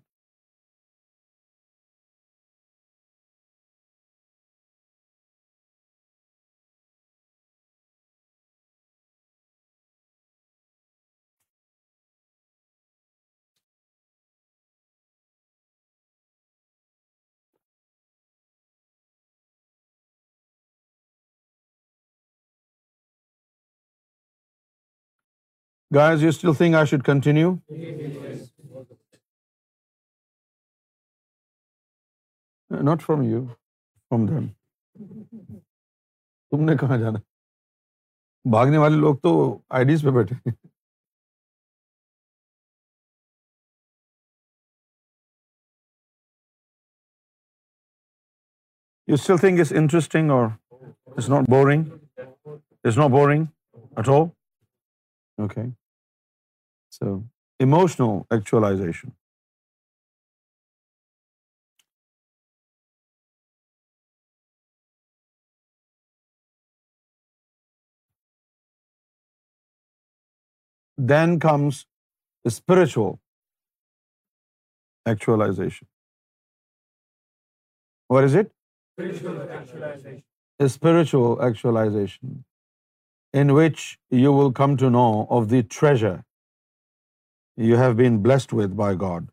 Guys you still think I should continue not from you from them تم نے کہاں جانا بھاگنے والے لوگ تو آئی days پہ بیٹھے you still think is interesting or it's not boring it's not boring at all okay So, emotional actualization. Then comes the spiritual actualization. What is it? Spiritual actualization. A spiritual actualization in which you will come to know of the treasure you have been blessed with by God.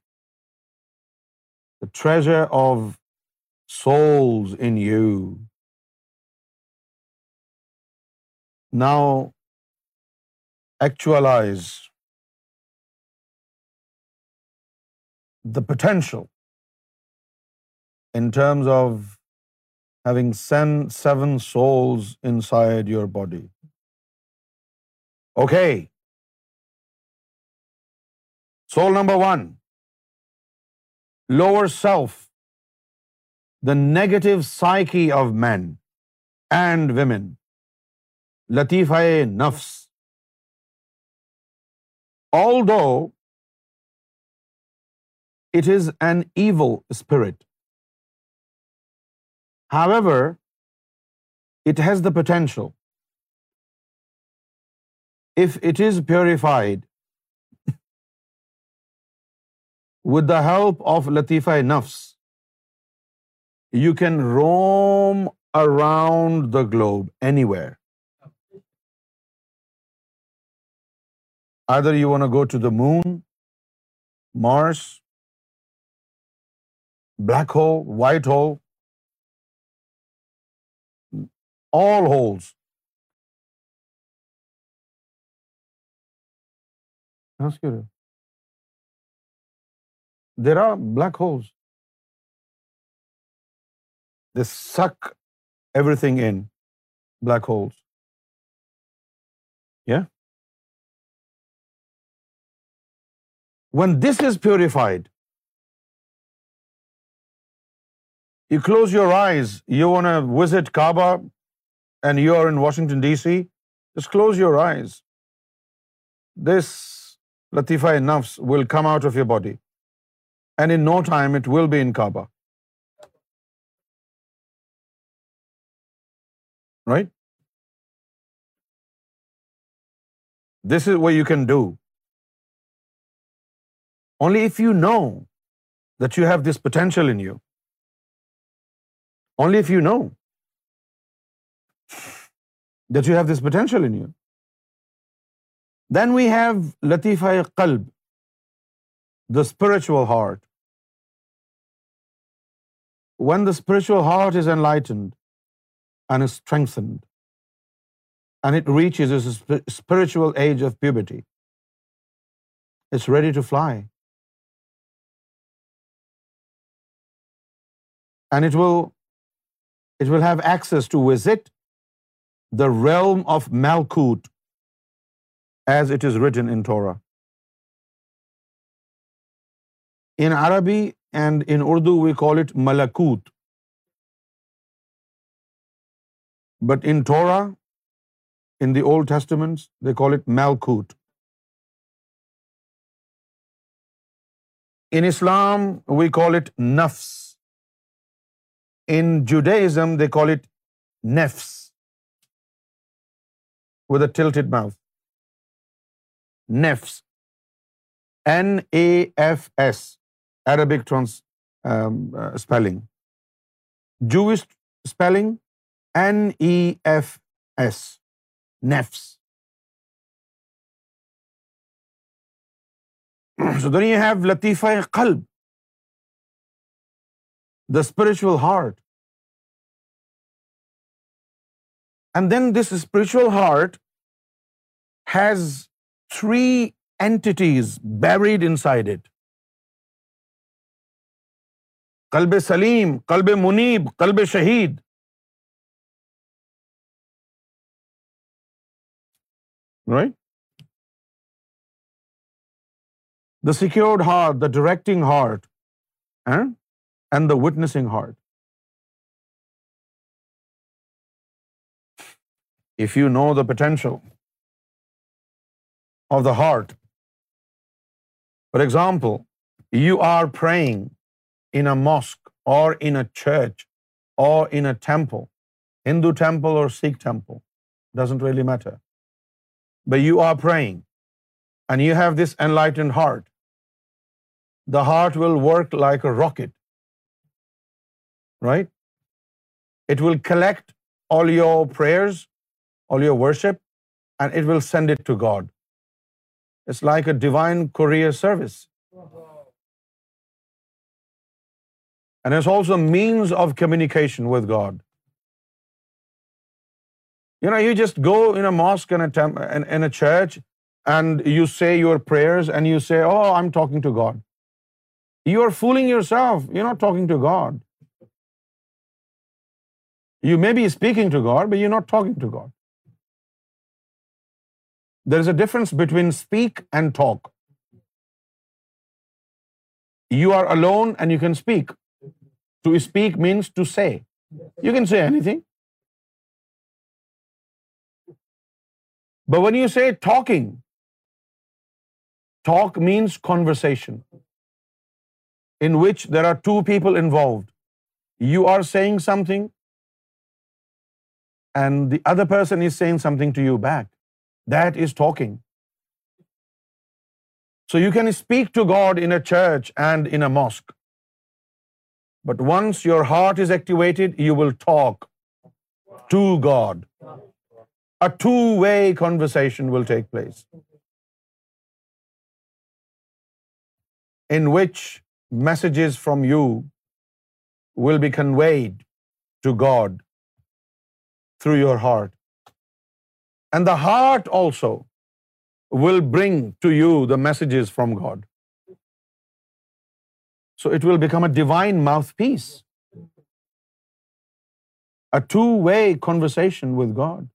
The treasure of souls in you. Now actualize the potential in terms of having 7 souls inside your body. Okay. Soul number one lower self the negative psyche of men and women latifa nafs although it is an evil spirit however it has the potential if it is purified with the help of latifa nafs you can roam around the globe anywhere other you want go to the moon Mars black hole white hole all holes ہنس کیوں رہے there are black holes they suck everything in black holes when this is purified you close your eyes you want a Kaaba and you are in Washington D C close your eyes this latifa nafs will come out of your body and in no time it will be in Kaaba right this is way you can do only if you know that you have this potential in you only if you know that you have this potential in you then we have latifa qalb qalb the spiritual heart when the spiritual heart is enlightened and strengthened and it reach is spiritual age of have access to visit the realm of Malkuth as it is written in Torah in Arabi and in Urdu we call it malakut but in Torah in the old they call it Malkuth in Islam we call it nafs in Judaism they call it nefesh with a tilted mouth nefesh N A F S Arabic trans spelling Jewish spelling N E F S nefesh have latifa qalb the spiritual heart and then this spiritual heart has three entities buried inside it qalb salim qalb munib qalb shahid right the secured heart the directing heart and the witnessing heart if you know the potential of the heart for example you are praying in a mosque or in a church or in a temple, Hindu temple or Sikh temple, doesn't really matter. But you are praying and you have this enlightened heart. The heart will work like a rocket, right? It will collect all your prayers, all your worship, and it will send it to God. It's like a divine courier service. and it's also a means of communication with God. You know, you just go in a mosque and in a church and you say your prayers and you say, oh, I'm talking to God. You are fooling yourself. You're not talking to God. You may be speaking to God, but you're not talking to God. There is a difference between speak and talk. You are alone and you can speak. To speak means to say. You can say anything. But when you say talking, talk means conversation, in which there are two people involved. You are saying something, and the other person is saying something to you back. That is talking. So you can speak to God in a church and in a mosque. But once your heart is activated, you will talk to God. A two-way conversation will take place, in which messages from you will be conveyed to God through your heart. And the heart also will bring to you the messages from God. So it will become a divine mouthpiece, a two-way conversation with God.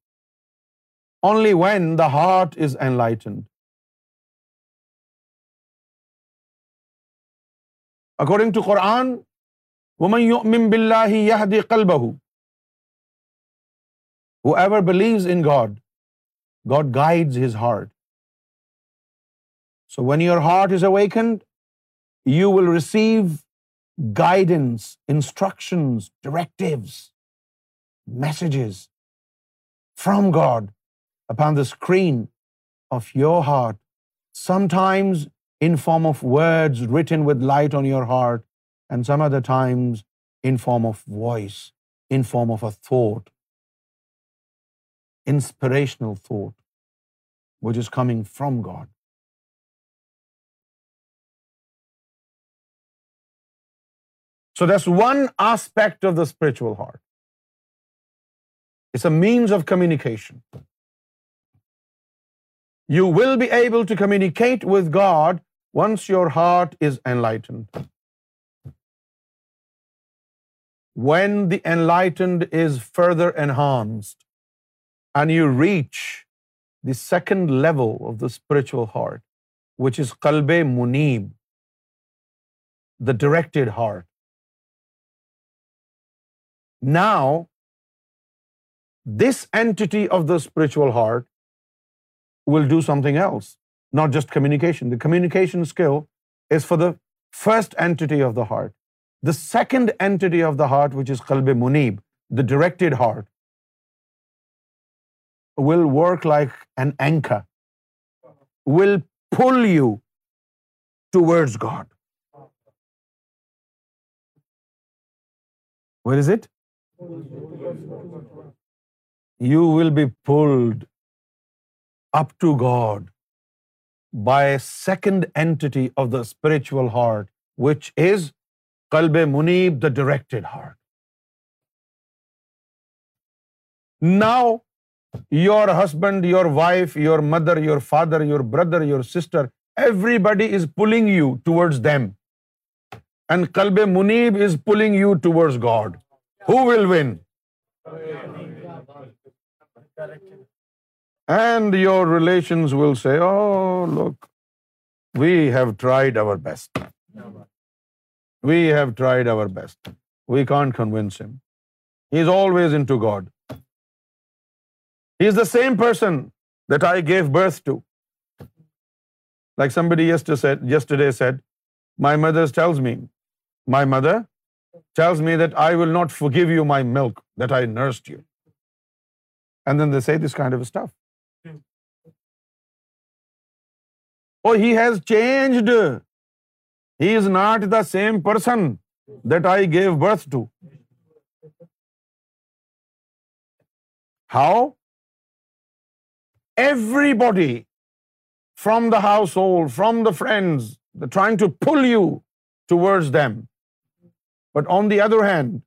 Only when the heart is enlightened. According to Quran, wa man yu'min billahi yahdi qalbahu, whoever believes in God, God guides his heart. So when your heart is awakened, you will receive guidance, instructions, directives, messages from God upon the screen of your heart, sometimes in form of words written with light on your heart, and some other times in form of voice, in form of a thought, inspirational thought, which is coming from God. So that's one aspect of the spiritual heart. It's a means of communication. You will be able to communicate with God once your heart is enlightened. When the enlightened is further enhanced and you reach the second level of the spiritual heart, which is qalb-e munib, the directed heart, now, this entity of the spiritual heart will do something else, not just communication. The communication skill is for the first entity of the heart. The second entity of the heart, which is qalb-e munib, the directed heart, will work like an anchor, will pull you towards God. Where is it? You will be up to God by second entity of the spiritual heart which is qalb munib the directed heart now your husband your wife your mother your father your brother your sister everybody is pulling you towards them and qalb munib is pulling you towards God Who will win? And your relations will say, oh, look, we have tried our best. We have tried our best. We can't convince him. He's always into God. He's the same person that I gave birth to. Like somebody yesterday said, my mother tells me, my mother tells me that I will not forgive you my milk that I nursed you. And then they say this kind of stuff. Hmm. Oh, he has changed. He is not the same person that I gave birth to. How? Everybody from the household, from the friends, they're trying to pull you towards them. But on the other hand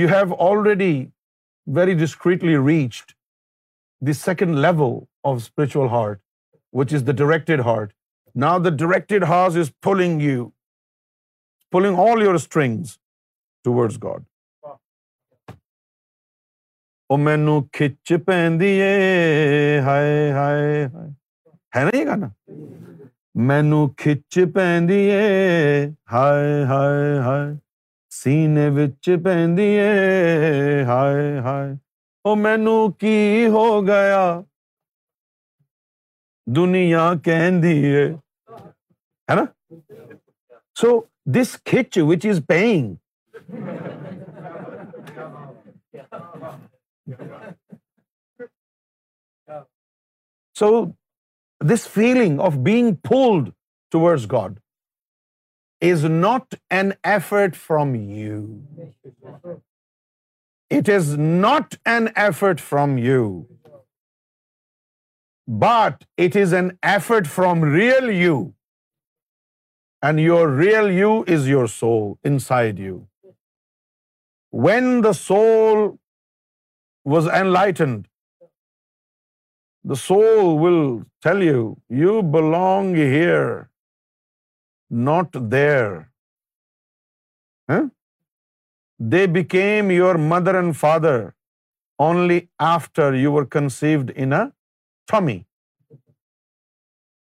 you have already very discreetly reached the second level of spiritual heart which is the directed heart now the directed hearts is pulling you pulling all your strings to God God مینو کھچ پی ہائے ہائے ہائے ہے نا یہ گانا مینو کھچ پہ ہائے ہائے ہائے سینے پی ہائے ہائے وہ مینو کی ہو گیا دنیا کہ سو دس کچ وز پیگ so this feeling of being pulled toward God is not an effort from you. It is not an effort from you, but it is an effort from real you. And your real you is your soul inside you. When the soul was enlightened, the soul will tell you, you belong here not there. Huh? They became your mother and father only after you were conceived in a tummy.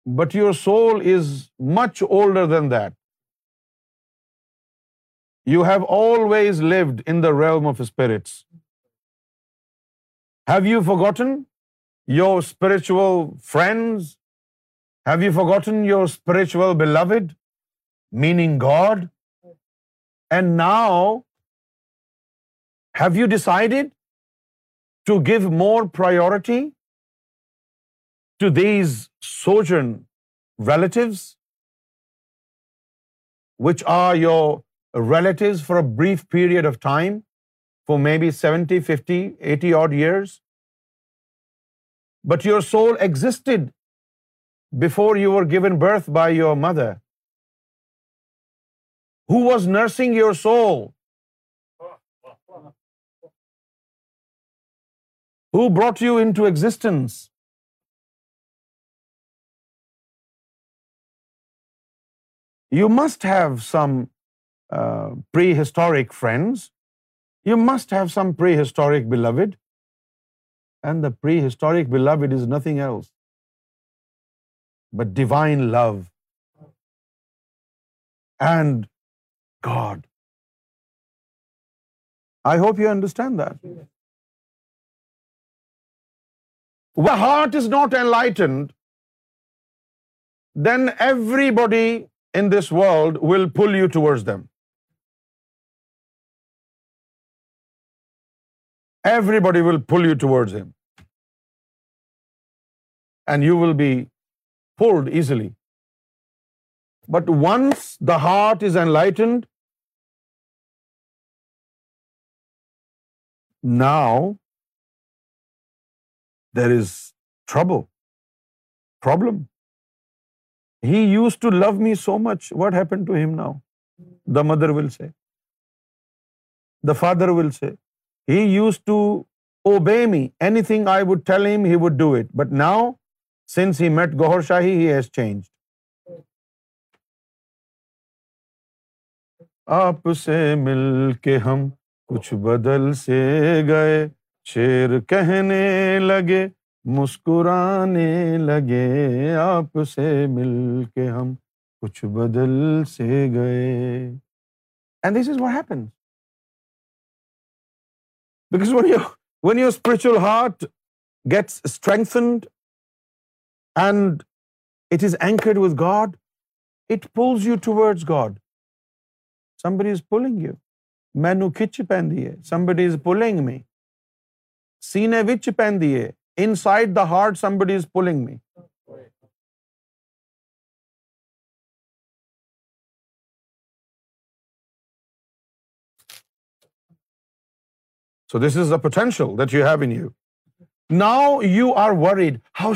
But your soul is much older than that. You have always lived in the realm of spirits. Have you forgotten your spiritual friends? Have you forgotten your spiritual beloved? meaning God. And now, have you decided to give more priority to these sojourn relatives, which are your relatives for a brief period of time, for maybe 70, 50, 80 odd years? But your soul existed before you were given birth by your mother who was nursing your soul, who brought you into existence. You must have some uh, prehistoric friends. You must have some prehistoric beloved. And the prehistoric beloved is nothing else but divine love and God. I hope you understand that. The heart is not enlightened, then everybody in this world will pull you towards them. Everybody will pull you towards him. And you will be pulled easily. But once the heart is enlightened, now there is trouble problem he used to love me so much what happened to him now the mother will say the father will say he used to obey me anything I would tell him he would do it but now since he met Gohar Shahi his شاہیز آپ سے مل کے ہم کچھ بدل سے گئے شیر کہنے لگے مسکرانے لگے آپ سے مل کے ہم کچھ بدل سے گئے and this is what happen because when you spiritual heart gets and it it is is anchored God God pulls you pulling you مینو کچ پہ سینے how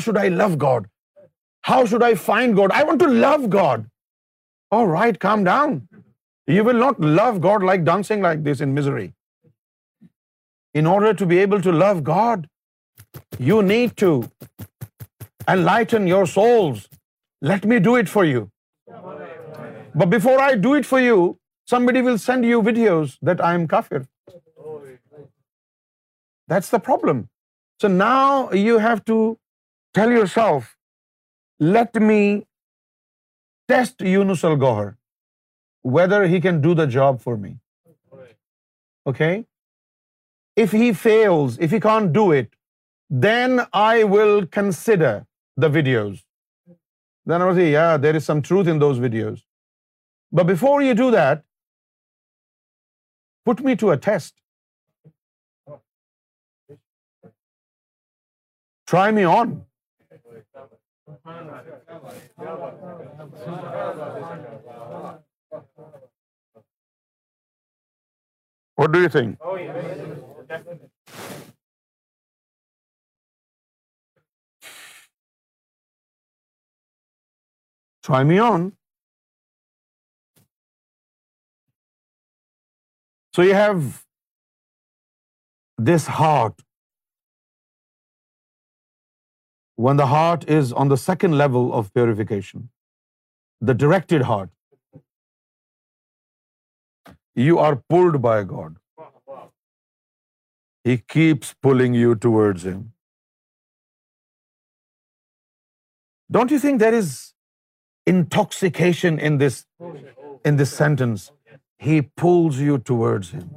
should I love God how shine God I want God come down You will not love God like dancing like this in misery. In order to be able to love God, you need to enlighten your souls. Let me do it for you. But before I do it for you, somebody will send you videos that I am kafir. That's the problem. So now you have to tell yourself, let me test Yunus al-Gawhar whether he can do the job for me. Okay? If he fails, if he can't do it, then I will consider the videos. Then I will say, yeah, there is some truth in those videos. But before you do that, put me to a test. Try me on. What do you think? Oh, yeah. Definitely. So you have this heart. When the heart is on the second level of purification, the directed heart, you are pulled by God. He keeps pulling you towards Him. Don't you think there is intoxication in this sentence? He pulls you towards Him.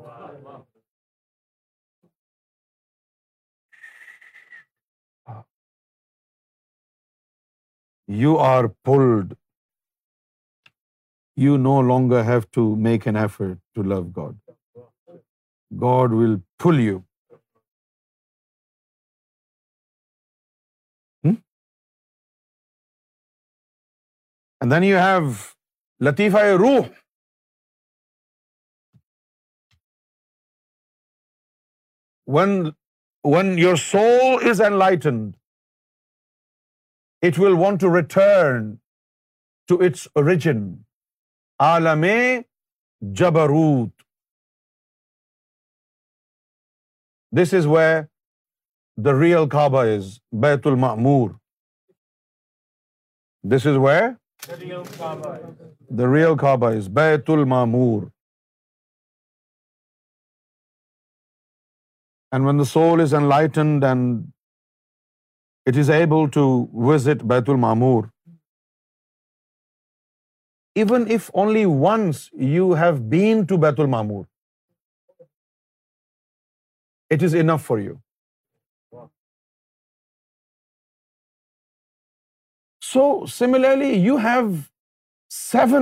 You are pulled you no longer have to make an effort to love God. God will pull you. Hmm? And then you have Latifa Ruh. When your soul is enlightened, it will want to return to its origin. عالم جبروت this is where the real Kaaba is بیت المعمور this is where the real is بیت المامور soul is enlightened and it is able to visit بیت المامور even if only once you have been to Baitul Ma'mur, it is enough for you. So similarly, you have 7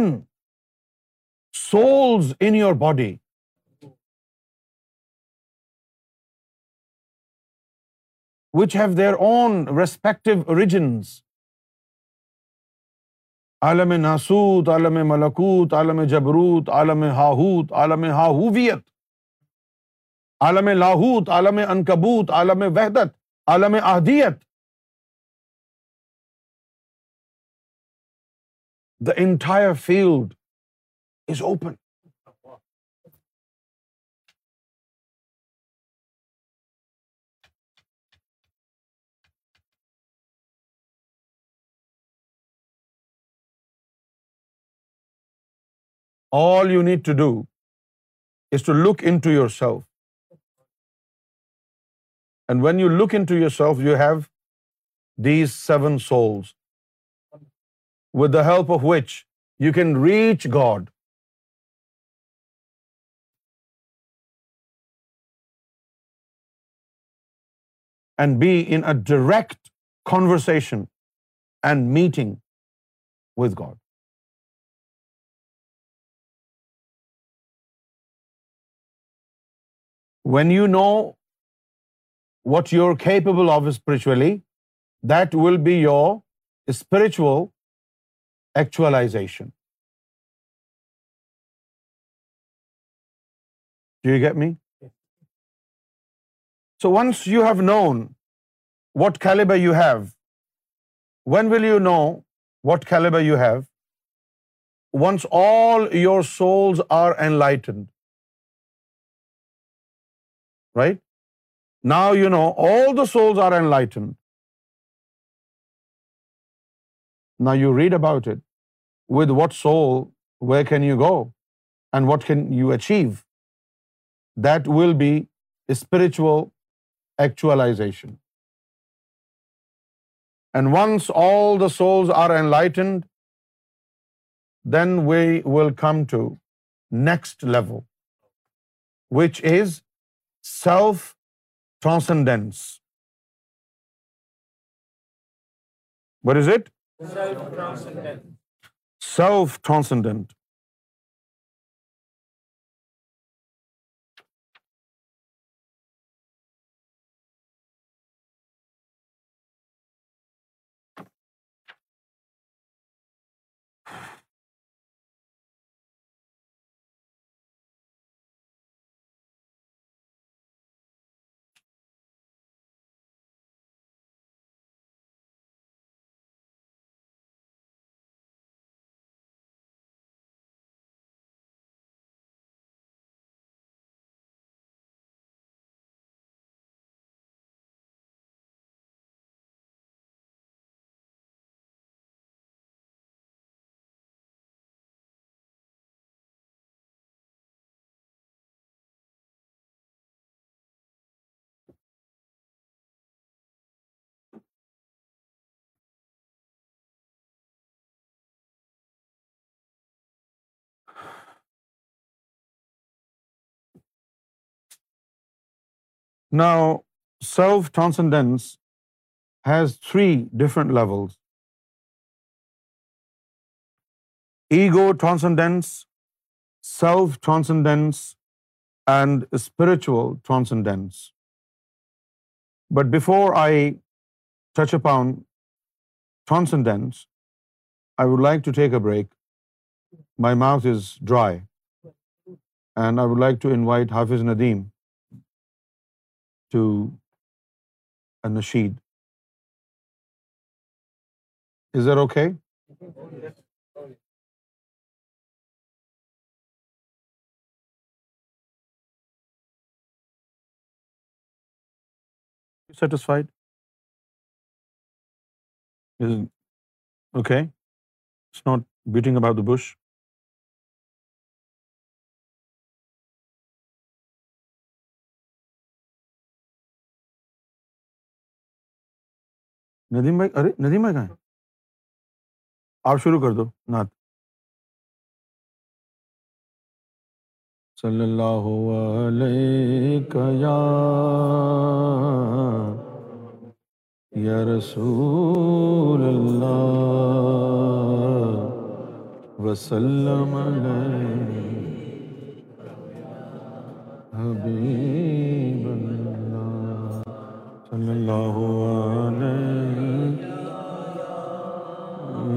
souls in your body. Which have their own respective origins. عالم ناسوت عالم ملکوت عالم جبروت عالم ہاہوت عالم ہاہویت عالم لاہوت عالم انکبوت عالم وحدت عالم اہدیت the entire field is open All you need to do is to look into yourself. And when you look into yourself, you have these 7 souls, with the help of which you can reach God. And be in a direct conversation and meeting with God. when you know what you're capable of spiritually, that will be your spiritual actualization. Do you get me? So once you have known what caliber you have, when will you know what caliber you have? Once all your souls are enlightened right? Now you know all the souls are enlightened. Now you read about it. With what soul, where can you go? And what can you achieve? That will be a spiritual actualization. And once all the souls are enlightened, then we will come to next level, which is self transcendence what is it self transcendent Now, self-transcendence has three different levels. Ego transcendence, self-transcendence, and spiritual transcendence. But before I touch upon transcendence, I would like to take a break. My mouth is dry. And I would like to invite Hafiz Nadeem to Nasheed. Is that okay? You satisfied? Isn't okay? It's not beating about the bush. Nadeem بھائی ارے ندیم بھائی کہاں آپ شروع کر دو نعت صلی اللہ علیہ یا یا رسول اللہ وسلم حبیب اللہ صلی اللہ علیہ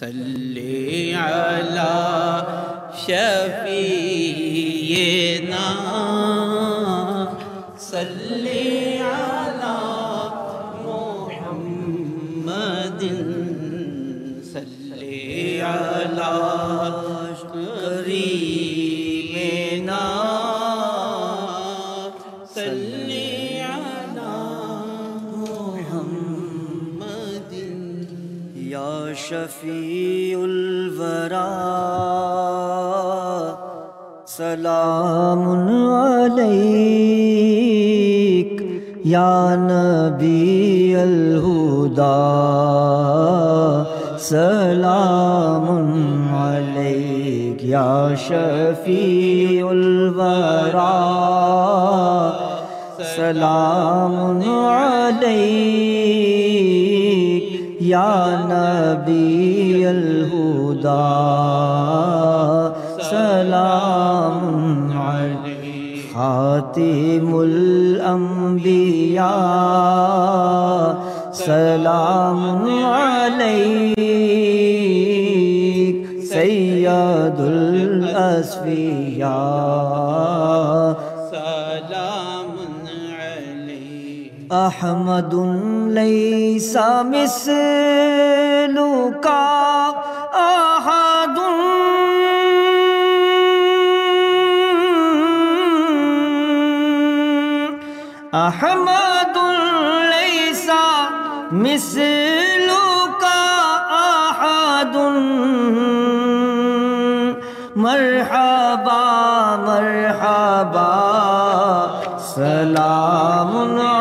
صلی علی شفیعنا الورا سلام علیک یا نبی الہدا سلام علیک یا شفیع الورا سلام علیک یا نبی الہدا سلام علی خاتم الانبیاء سلام علیک سید اشویا احمد مسل آہاد احد احمد لا مسلکا احد مرحبا مرحبا سلام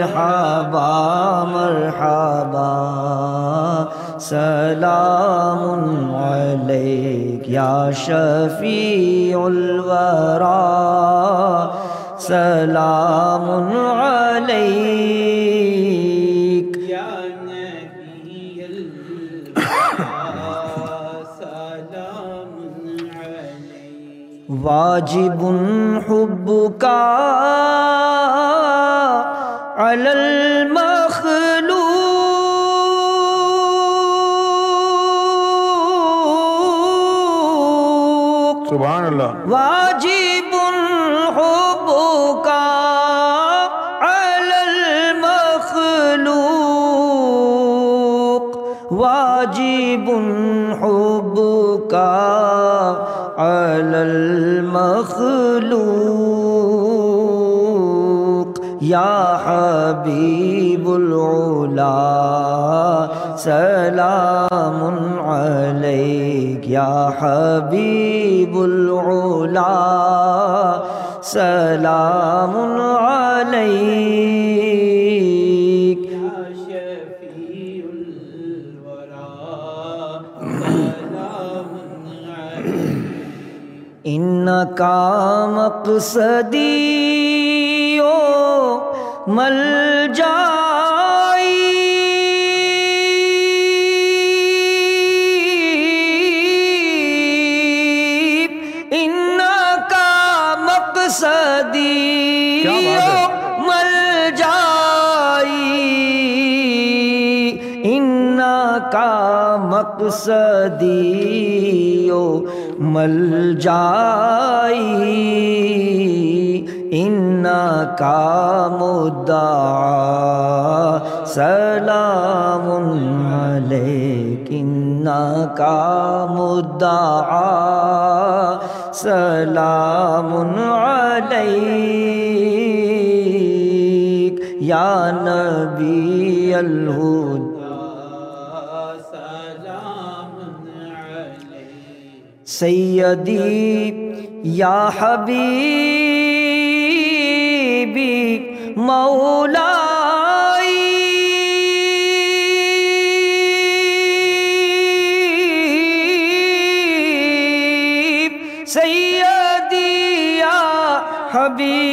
مرحبا مرحبا سلام علیک یا شفیع الورا سلام علیک یا نبی اللہ سلام علیک واجب حب کا المخلوق سبحان اللہ واجب حبیب العلا سلام علیک یا حبیب العلا سلام علیک ان کا مقصدی مل جائی کا مقصدی ہو مل جائی کا مقصدی مل جائی کا مدا سلام لیکن کا مدا سلام یا نبی الہد سیدی یا حبیب مولائی سیدیا حبیب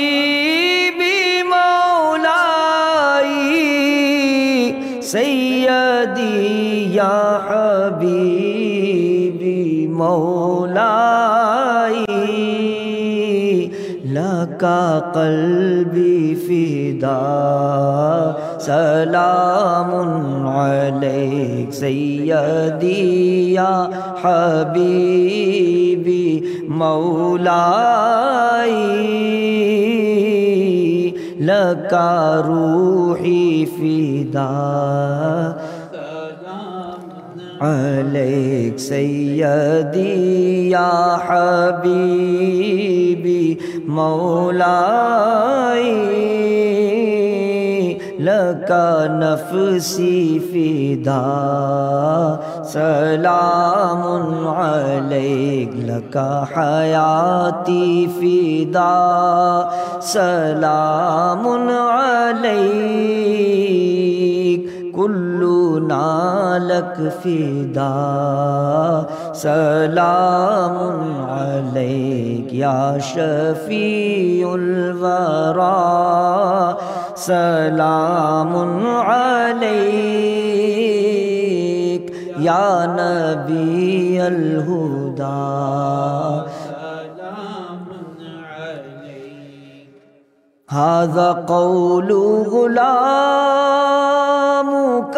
کا قلبی فدا سلام علیک سیدی یا حبیبی مولائی لکا روحی فدا علیک سیدی یا حبیبی مولائی لکا نفسی فیدا سلام علیک لکا حیاتی فیدا سلام علیک کلو نالک فدا سلام علیک یا شفیع الورا سلام علیک یا نبی الہدا هذا قول غلامك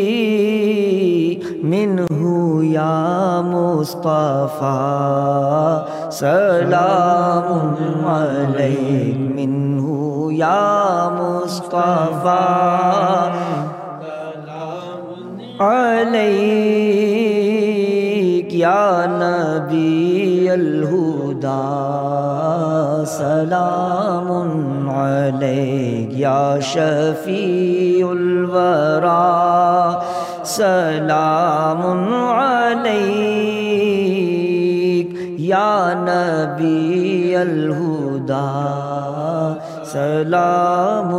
ہوں یا مصطفیٰ سلام علیک من ہو یا مصطفیٰ علیک یا نبی الہدا سلام علیک یا شفیع الورا سلام علیک یا نبی الہدا سلام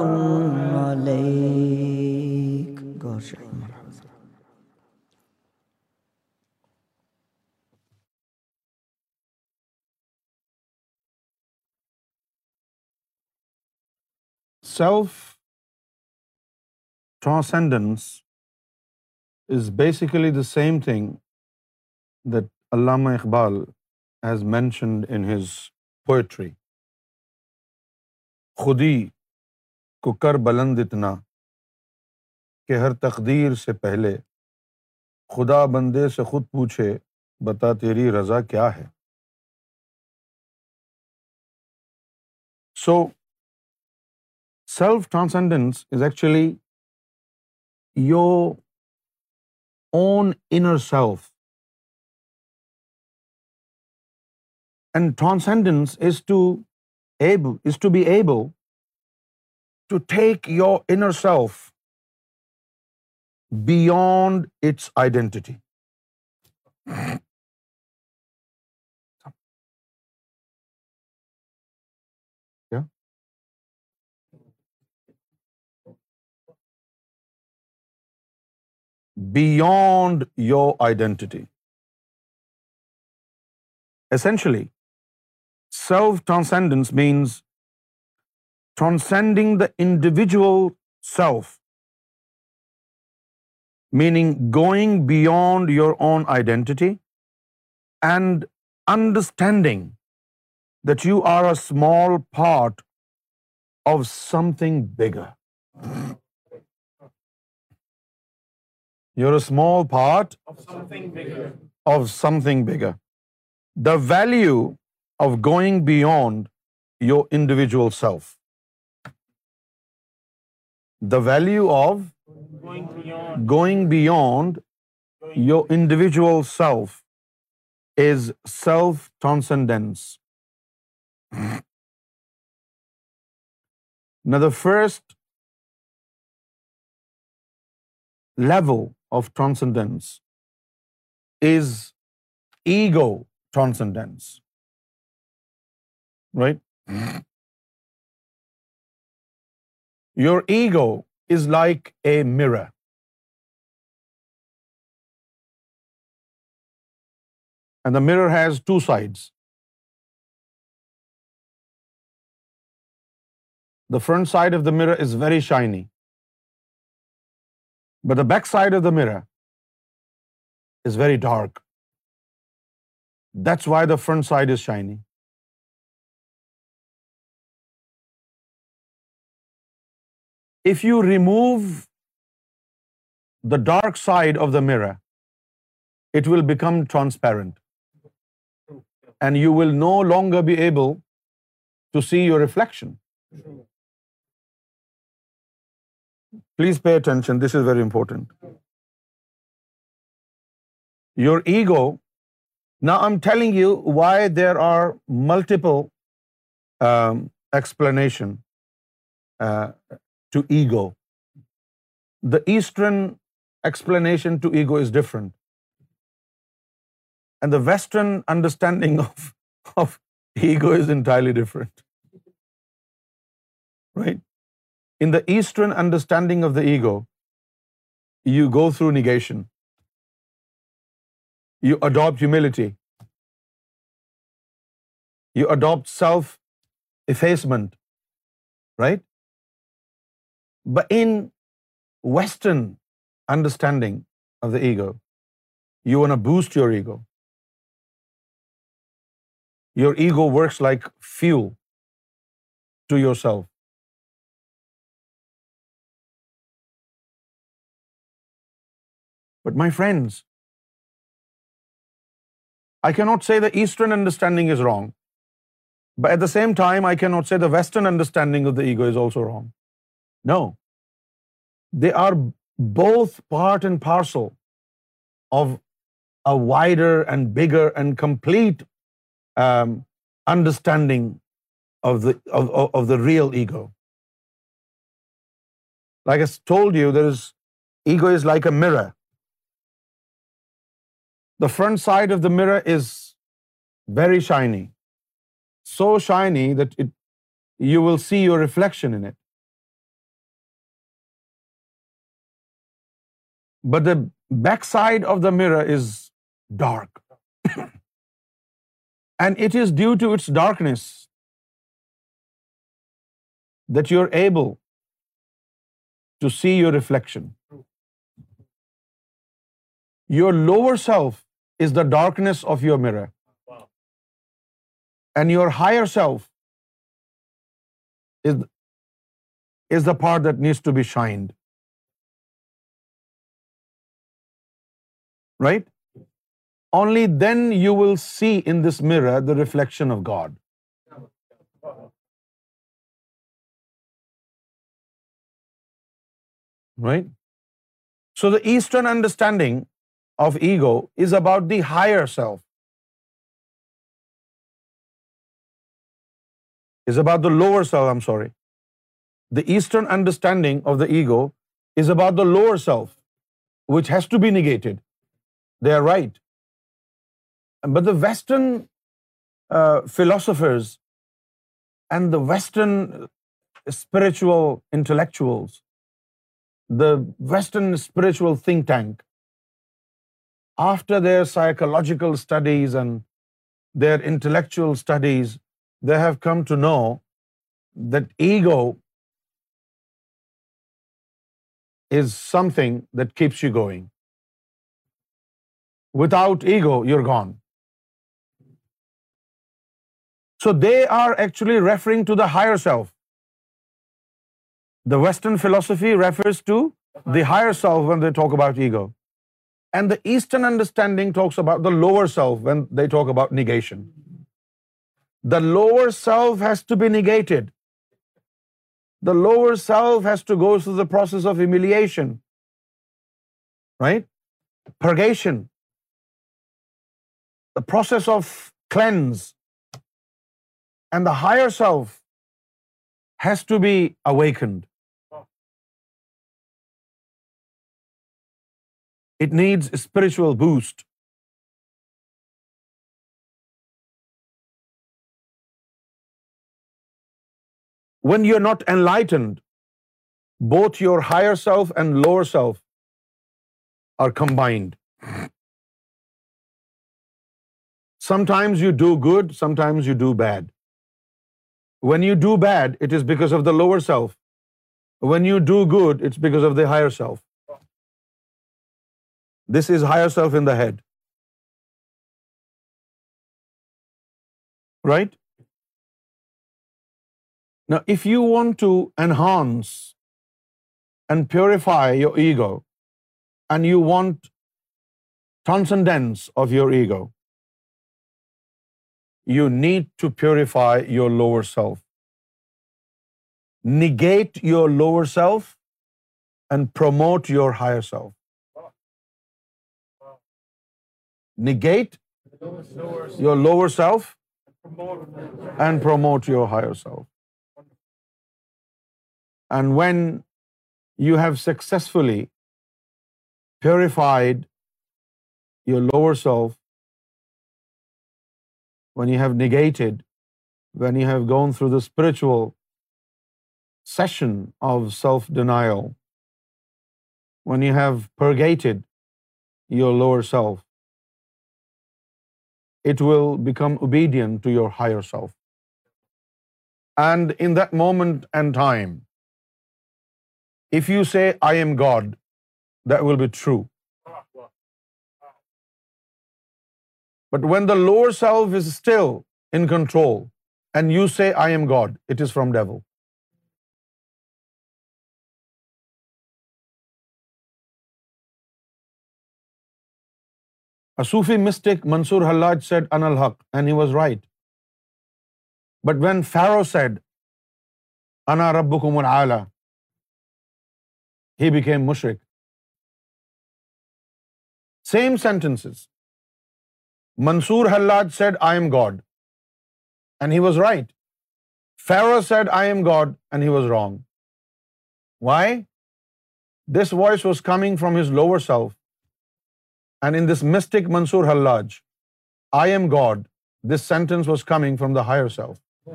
علیک self transcendence is basically the same thing that Allama Iqbal has mentioned in his poetry خودی کو کر بلند اتنا کہ ہر تقدیر سے پہلے خدا بندے سے خود پوچھے بتا تیری رضا کیا ہے so self transcendence is actually your own inner self. And transcendence is to be able to take your inner self beyond its identity. beyond your identity. Essentially, self-transcendence means transcending the individual self, meaning going beyond your own identity and understanding that you are a small part of something bigger. You're a small part of something bigger. The value of going beyond your individual self. The value of going beyond your individual self is self-transcendence. Now, the first level of transcendence is ego transcendence. Right? Your ego is like a mirror. And the mirror has two sides. The front side of the mirror is very shiny. But the backside of the mirror is very dark. That's why the front side is shiny. If you remove the dark side of the mirror, it will become transparent. And you will no longer be able to see your reflection. Please pay attention. This is very important. Your ego. Now I'm telling you why there are multiple um, explanation uh, to ego. The Eastern explanation to ego is different, and the Western understanding of ego is entirely different. Right? In the Eastern understanding of the ego, you go through negation. You adopt humility. You adopt self-effacement, right? But in Western understanding of the ego, you want to boost your ego. Your ego works like fuel to yourself. But my friends, I cannot say the Eastern understanding is wrong. But at the same time, I cannot say the Western understanding of the ego is also wrong. No. They are both part and parcel of a wider and bigger and complete um, understanding of the real ego. Like I told you, ego is like a mirror. The front side of the mirror is very shiny. So shiny that you will see your reflection in it. But the backside of the mirror is dark. And it is due to its darkness that you're able to see your reflection. Your lower self is the darkness of your mirror. Wow. And your higher self is the part that needs to be shined. Right? Only then you will see in this mirror the reflection of God. Right? So the Eastern understanding of ego is about the higher self, is about the lower self, I'm sorry. The Eastern understanding of the ego is about the lower self, which has to be negated. They are right. But the Western uh, philosophers and the Western spiritual intellectuals, the Western spiritual think tank after their psychological studies and their intellectual studies, they have come to know that ego is something that keeps you going. Without ego, you're gone. So they are actually referring to the higher self. The Western philosophy refers to the higher self when they talk about ego. And the Eastern understanding talks about the lower self when they talk about negation. The lower self has to be negated. The lower self has to go through the process of humiliation, right? Purgation. The process of cleanse. And the higher self has to be awakened. It needs a spiritual boost. When you're not enlightened, both your higher self and lower self are combined. Sometimes you do good, sometimes you do bad. When you do bad, it is because of the lower self. When you do good, it's because of the higher self. This is higher self in the head. Right? Now, if you want to enhance and purify your ego, and you want transcendence of your ego, you need to purify your lower self. Negate your lower self and promote your higher self. negate your lower self and promote your higher self. And when you have successfully purified your lower self, when you have negated, when you have gone through the spiritual session of self-denial, when you have purgated your lower self, it will become obedient to your higher self. And in that moment and time, if you say, I am God, that will be true. But when the lower self is still in control and you say, I am God, it is from devil. Sufi mystic Mansur Hallaj said in ul Haq and he was right but when Pharaoh said انا رب he became مشرق same sentence Mansur Hallaj said I am God and he was right Pharaoh said I am God and he was wrong why this voice was coming from his lower self and in this mystic Mansur Hallaj I am God this sentence was coming from the higher self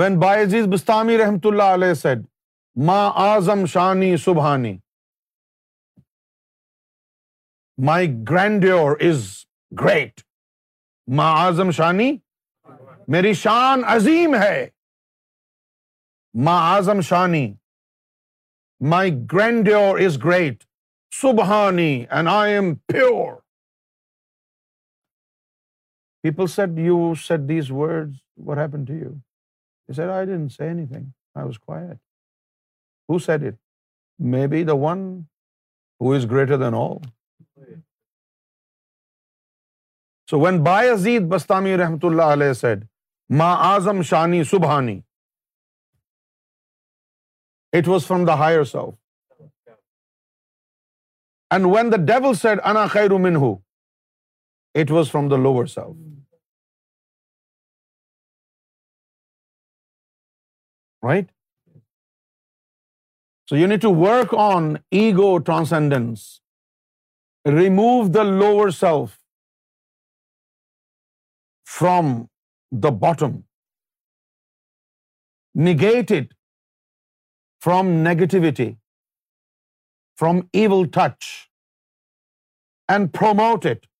when بائیز بستانی رحمت اللہ علیہ sad ماں آزم شانی سبحانی مائی grandeur is great ماں آزم شانی میری شان عظیم ہے ماں آزم شانی my grandeur is great Subhani and I am pure people said you said these word what happen to you said I don't see anything I was quite who said it may be the one who is greater than all so when by عزیز بستانی رحمت اللہ علیہ said ما آزم شانی سبحانی it was from the higher self and when the devil said خیر خیرو who it was from the lower self right so you need to work on ego transcendence remove the lower self from the bottom negate from negativity, from evil touch, and promote it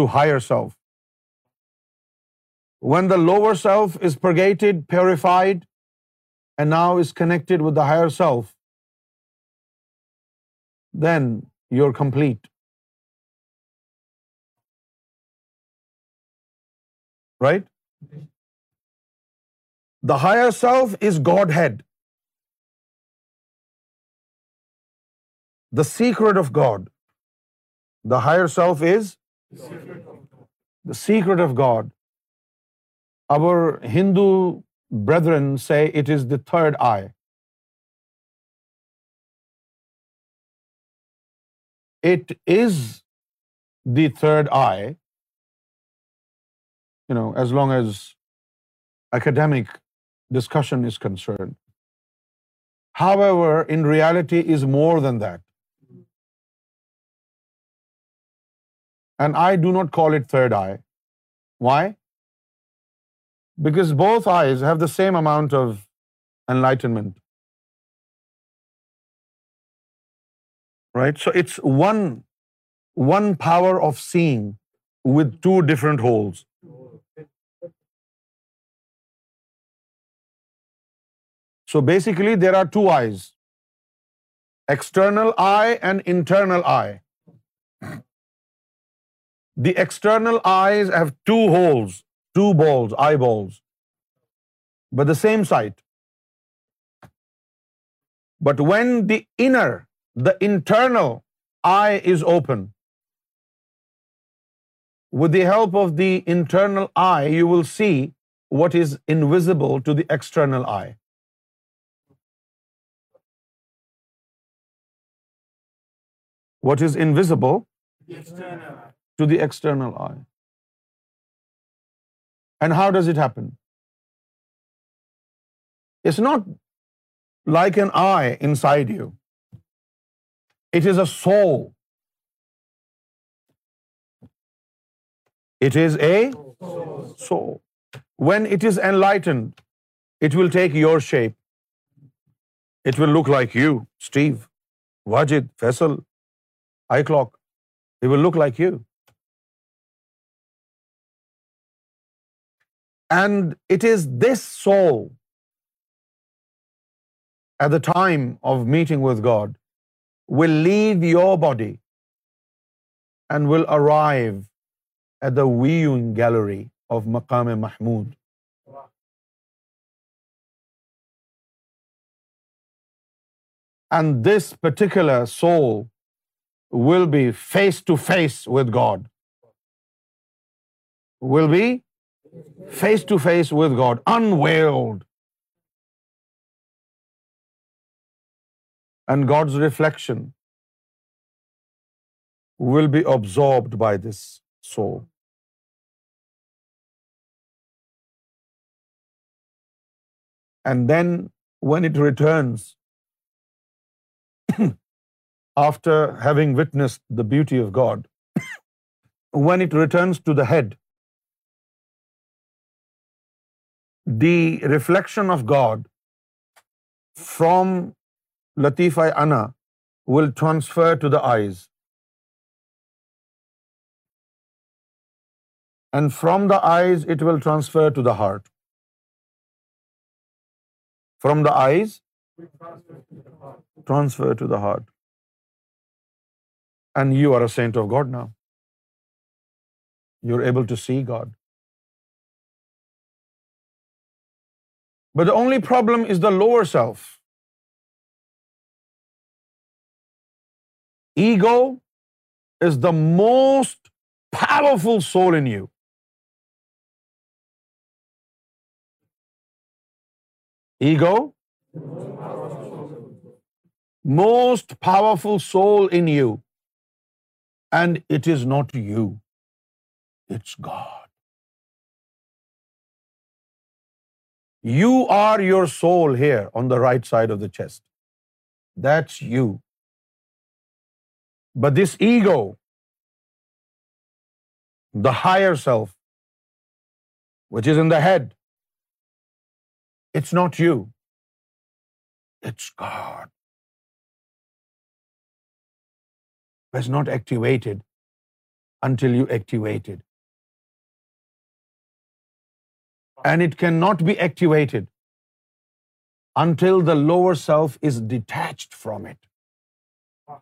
to higher self. When the lower self is purgated, purified, and now is connected with the higher self, then you're complete. Right? The higher self is Godhead. the secret of God. The higher self is the secret of God. Our Hindu brethren say it is the third eye. It is the third eye, you know, as long as academic discussion is concerned. However, in reality, it is more than that. And I do not call it third eye. Why? Because both eyes have the same amount of enlightenment. Right? So it's one power of seeing with two different holes. So basically there are two eyes. External eye and internal eye. The external eyes have two holes, two balls, eyeballs, but the same sight. But when the inner, the internal eye is open, with the help of the internal eye, you will see what is invisible to the external eye. What is invisible? The external eye to the external eye. And how does it happen? It's not like an eye inside you. It is a soul. It is a soul. When it is enlightened, it will take your shape. It will look like you, Steve, Wajid, Faisal, iClock. It will look like you. And it is this soul, at the time of meeting with God, will leave your body and will arrive at the viewing gallery of Maqam-e Mahmood. And this particular soul will be face to face with God, will be face to face with God, unveiled. And God's reflection will be absorbed by this soul. And then when it returns, after having witnessed the beauty of God, when it returns to the head, the reflection of God from لطیف آئی انا will transfer to the eyes and from the eyes it will transfer to the heart from the eyes transfer to the heart and you are a saint of God now you are able to see God But the only problem is the lower self. Ego is the most powerful soul in you. Ego, most powerful soul in you. And it is not you, it's God. You are your soul here on the right side of the chest. That's you. But this ego, the higher self, which is in the head, it's not you. It's God. It's not activated until you activate it. and it cannot be activated until the lower self is detached from it.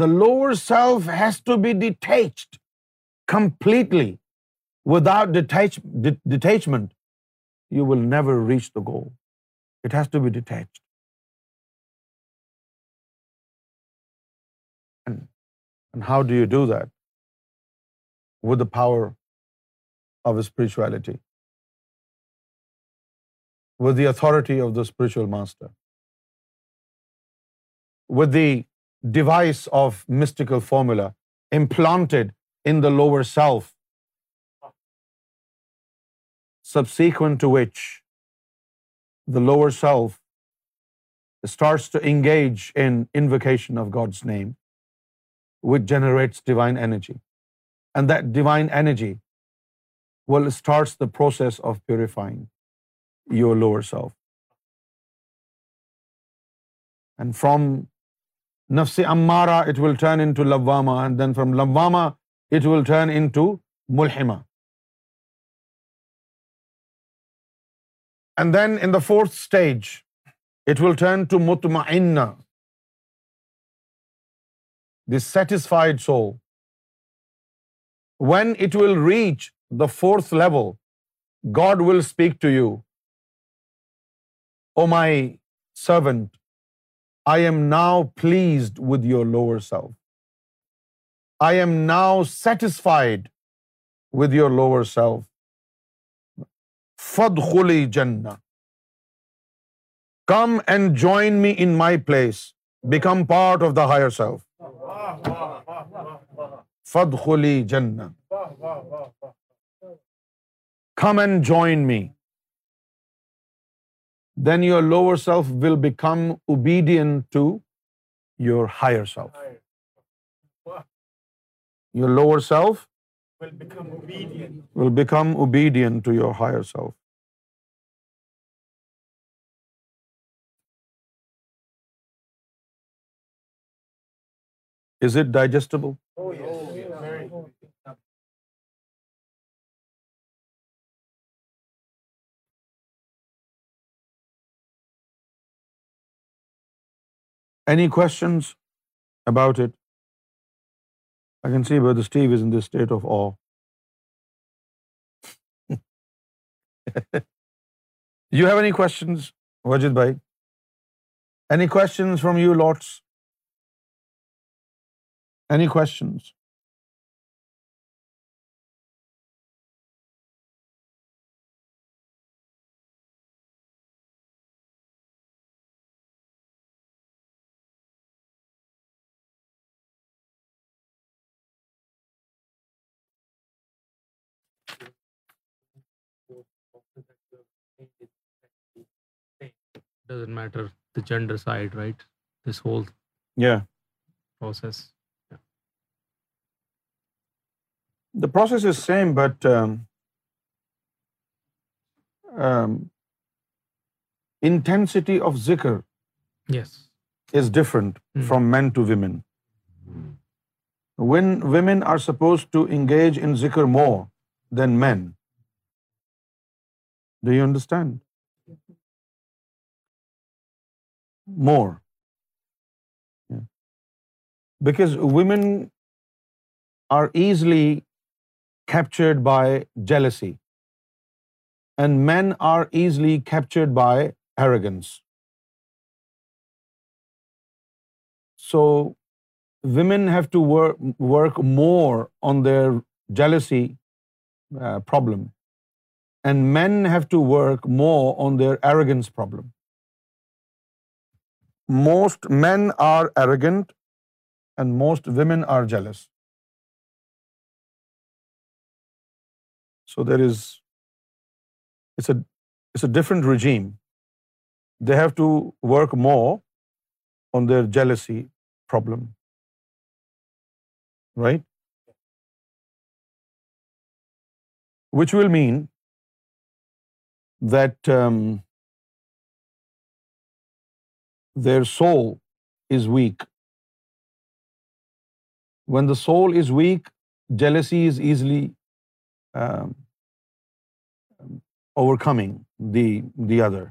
The lower self has to be detached completely. Without detachment, you will never reach the goal. It has to be detached. And how do you do that? With the power our spirituality with the authority of the spiritual master, with the device of mystical formula implanted in the lower self, subsequent to which the lower self starts to engage in invocation of God's name, which generates divine energy. And that divine energy will starts the process of purifying your lower self and from نفس امارا it will turn in to لواما and then from لواما it will turn in to ملحما and then in the fourth stage it will turn to متما in satisfied so when it will reach the fourth level God will speak to you O my servant I am now pleased with your lower self I am now satisfied with your lower self فد خلی جن come and join me in my place become part of the higher self فد خلی جن come and join me. Then your lower self will become obedient to your higher self. Your lower self will become obedient to your higher self. Is it digestible? Oh, yes. Any questions about it I can see but Steve is in the state of uh you have any questions Wajid بھائی any questions from you lots any questions intensity of ذکر is different from men to women when women are suppose to engage in ذکر more than men do you understand more. Yeah. Because women are easily captured by jealousy, and men are easily captured by arrogance. So women have to work more on their jealousy uh, problem, and men have to work more on their arrogance problem. Most men are arrogant and most women are jealous. So there is, it's a different regime. They have to work more on their jealousy problem, right? Which will mean that um, their soul is weak. When the soul is weak, jealousy is easily um, overcoming the other.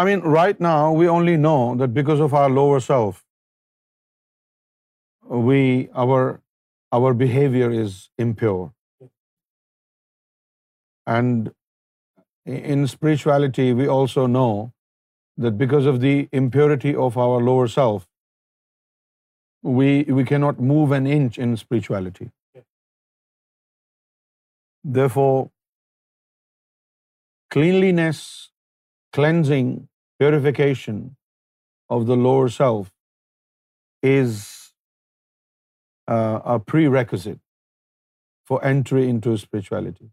I mean, right now, we only know that because of our lower self, our behavior is impure. And in spirituality, we also know that because of the impurity of our lower self, we cannot move an inch in spirituality. Therefore, cleanliness cleansing, purification of the lower self is uh, a prerequisite for entry into spirituality.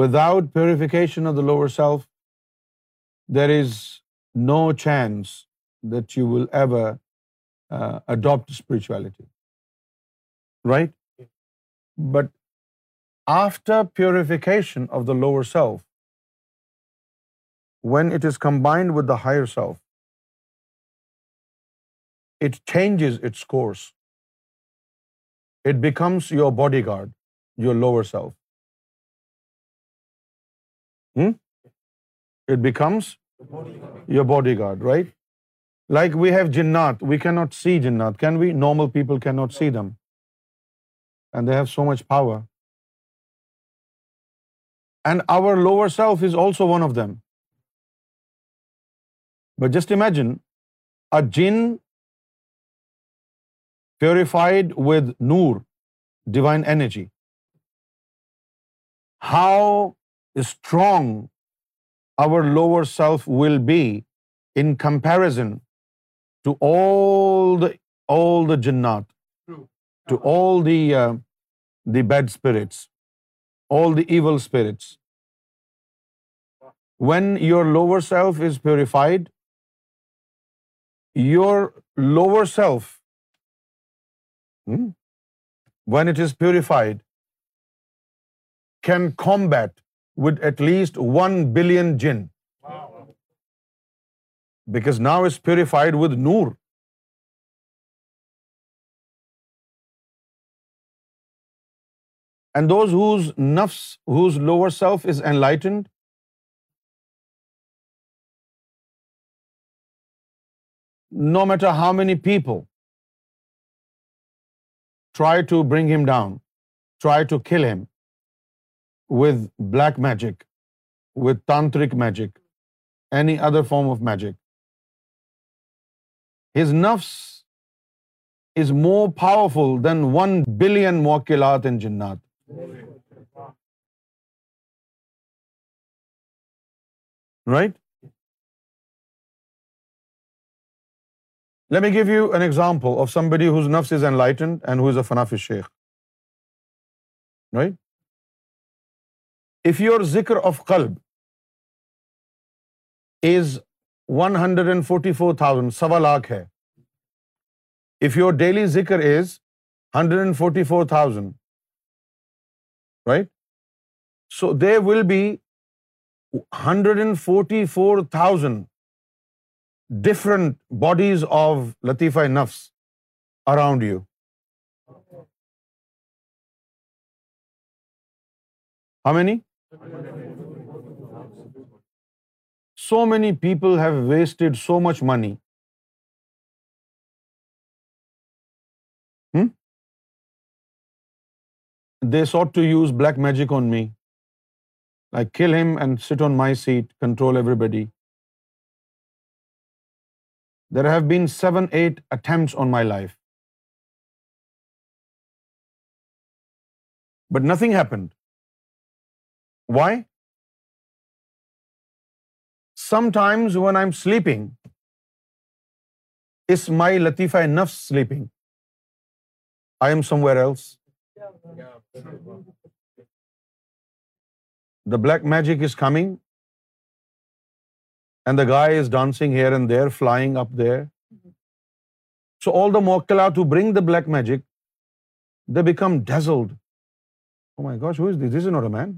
Without purification of the lower self, there is no chance that you will ever uh, adopt spirituality. Right? But after purification of the lower self, when it is combined with the higher self, it changes its course. It becomes your bodyguard, your lower self. Hmm? It becomes your bodyguard, right? Like we have jinnat, we cannot see jinnat, can we? Normal people cannot see them. And they have so much power. And our lower self is also one of them. But just imagine a jinn purified with noor, divine energy. How strong our lower self will be in comparison to all the jinnat, to all uh, the bad spirits, all the evil spirits. When your lower self is purified, your lower self, hmm, when it is purified, can combat with at least 1 billion jinn. Wow. Because now it's purified with Noor. And those whose nafs, whose lower self is enlightened, no matter how many people try to bring him down try to kill him with black magic with تانترک magic any other form of magic his نفس is more powerful than one billion موکلات ان جنات right let me give you an example of somebody whose نفس is enlightened and whose a فناف شیخ right if your ذکر of club is one hundred and forty four thousand سوا لاکھ ہے if your daily ذکر is hundred and forty four thousand right so they will be hundred and forty four thousand different bodies of لطیفہ نفس around you how many so many people have wasted so much money they sought to use black magic on me like کل him and sit on my seat control everybody There have been 7-8 attempts on my life. But nothing happened. Why? Sometimes when I'm sleeping, is my Latifa nafs sleeping? I am somewhere else. The black magic is coming and the guy is dancing here and there, flying up there. So all the muwakkilāt who bring the black magic, they become dazzled. Oh my gosh, who is this? This is not a man.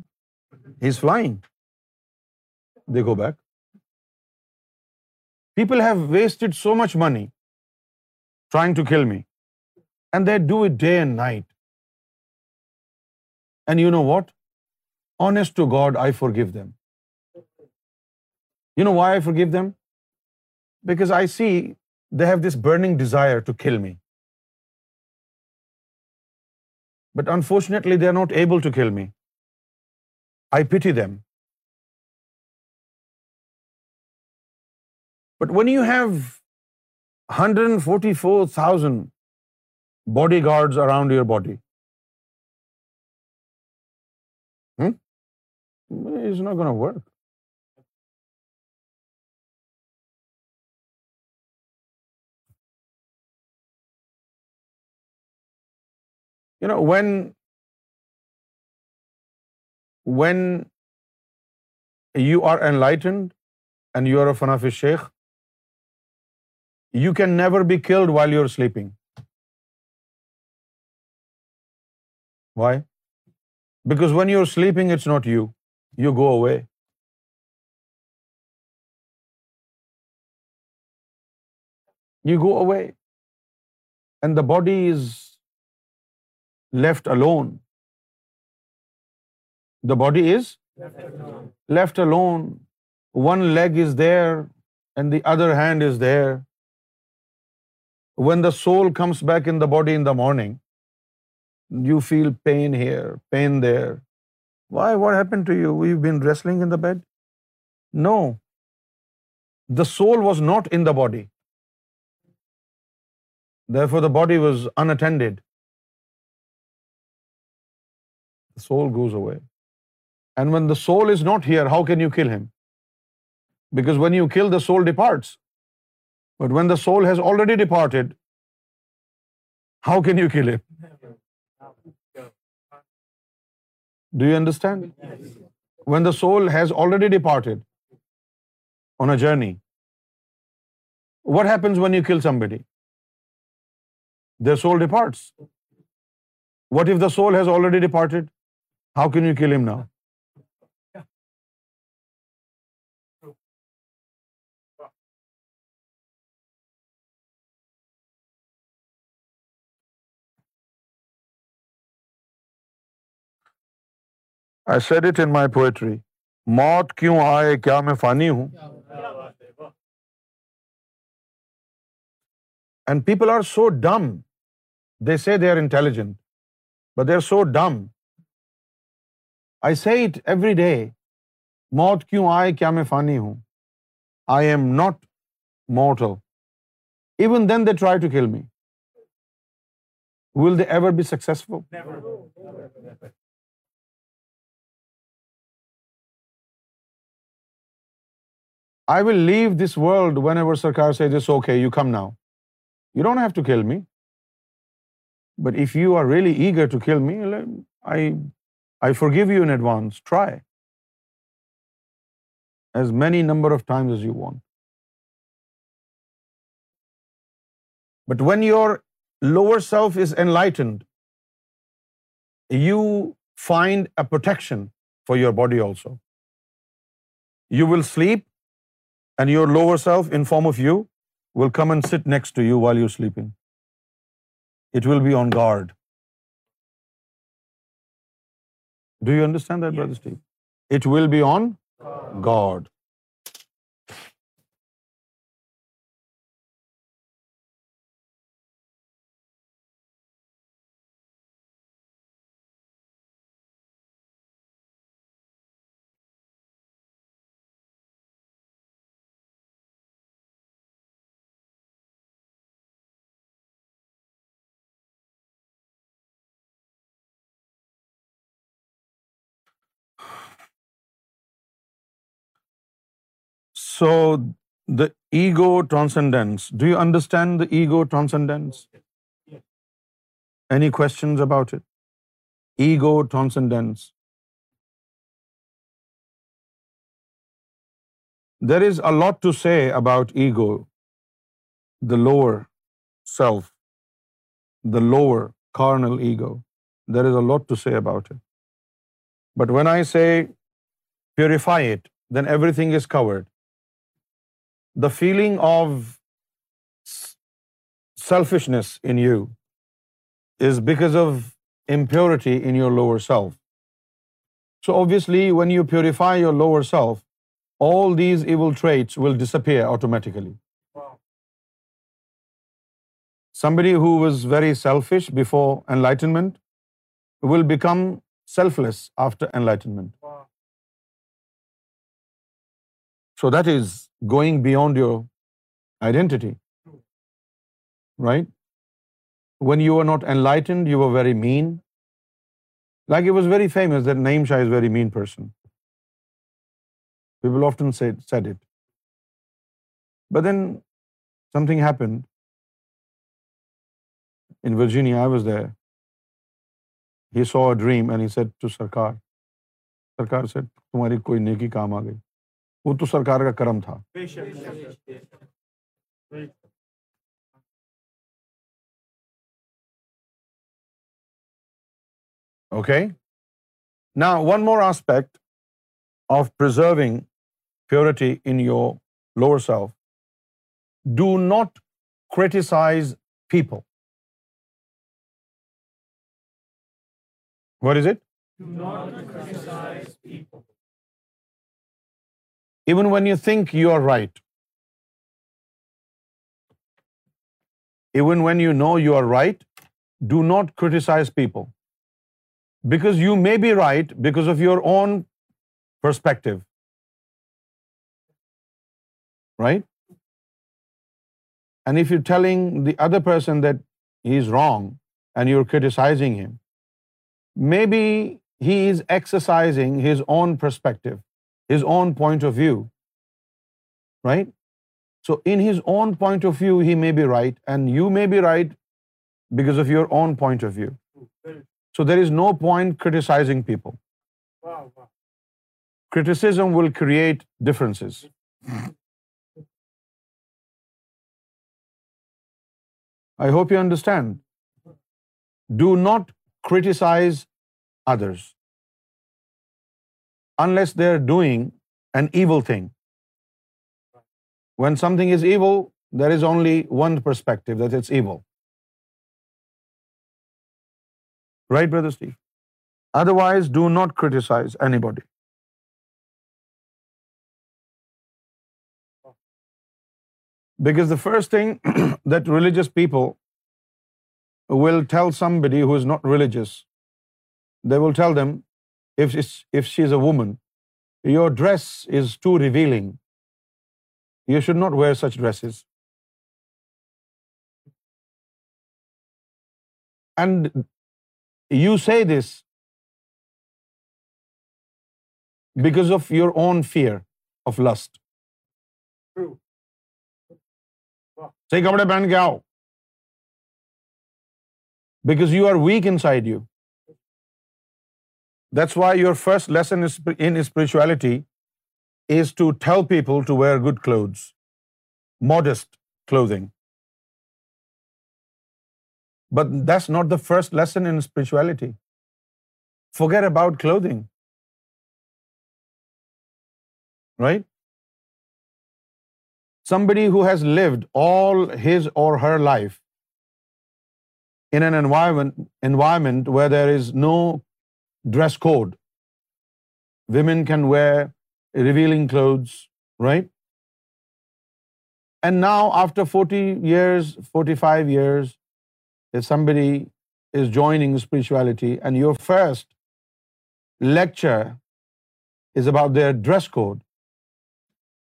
He's flying. They go back. People have wasted so much money trying to kill me, and they do it day and night. And you know what? Honest to God, I forgive them. You know why I forgive them? Because I see they have this burning desire to kill me. But unfortunately, they are not able to kill me. I pity them. But when you have 144,000 bodyguards around your body, hmm, it's not going to work. You know, when you are enlightened and you are a Hanafi Sheikh, you can never be killed while you're sleeping. Why? Because when you're sleeping, it's not you. You go away. You go away. And the body is left alone, the body is left alone. One leg is there and the other hand is there. When the soul comes back in the body in the morning, you feel pain here, pain there. Why? What happened to you? You've been wrestling in the bed? No, the soul was not in the body, therefore the body was unattended. the soul goes away. And when the soul is not here, how can you kill him? Because when you kill, the soul departs. But when the soul has already departed, how can you kill him? Do you understand? When the soul has already departed on a journey, what happens when you kill somebody? Their soul departs. What if the soul has already departed? How can you kill him now I said it in my poetry موت کیوں آئے کیا میں فانی ہوں and people are so dumb they say they are intelligent but they are so dumb I see it every day موت کیوں آئے کیا میں فانی ہوں I am not mortal even then they try to kill me will they ever be successful I will leave this world whenever Sarkar say this okay you you you come now don't have to kill me but if are really eager to kill me I I forgive you in advance. Try as many number of times as you want. But when your lower self is enlightened, you find a protection for your body also. You will sleep and your lower self in form of you will come and sit next to you while you're sleeping. It will be on guard. Do you understand that, Brother Steve? It will be on God. So the ego transcendence. Do you understand the ego transcendence? Yes. Any questions about it? Ego transcendence. There is a lot to say about ego, the lower self, the lower carnal ego. There is a lot to say about it. But when I say purify it, then everything is covered the feeling of selfishness in you is because of impurity in your lower self. So obviously, when you purify your lower self, all these evil traits will disappear automatically. Wow. Somebody who was very selfish before enlightenment will become selfless after enlightenment. So that is going beyond your identity right when you are not enlightened you are very mean like you was very famous that Naeem Shah is very mean person people often said it but then something happen in Virginia I was the he saw dream and he said to Sarkar Sarkar say تمہاری کوئی نیکی کام آ گئی وہ تو سرکار کا کرم تھا اوکے نا one more aspect of preserving purity in your lower self do not criticise people what is it even when you think you are right, even when you know you are right, do not criticize people, because you may be right because of your own perspective, right? And if you're telling the other person that he is wrong and you're criticizing him, maybe he is exercising his own perspective his own point of view, right? So in his own point of view, he may be right, and you may be right because of your own point of view. So there is no point criticizing people. Wow. Criticism will create differences. I hope you understand. Do not criticize others unless they are doing an evil thing. When something is evil, there is only one perspective, that it's evil. Right, Brother Steve? Otherwise, do not criticize anybody. Because the first thing that religious people will tell somebody who is not religious, they will tell them, if she is a woman your dress is too revealing you should not wear such dress and you say this because of your own fear of lust صحیح کپڑے پہن کے آؤ because you are weak inside you That's why your first lesson in spirituality is to tell people to wear good clothes, modest clothing. But that's not the first lesson in spirituality. Forget about clothing. Right? Somebody who has lived all his or her life in an environment where there is no dress code. Women can wear revealing clothes, right? And now after 40 years, 45 years, if somebody is joining spirituality and your first lecture is about their dress code,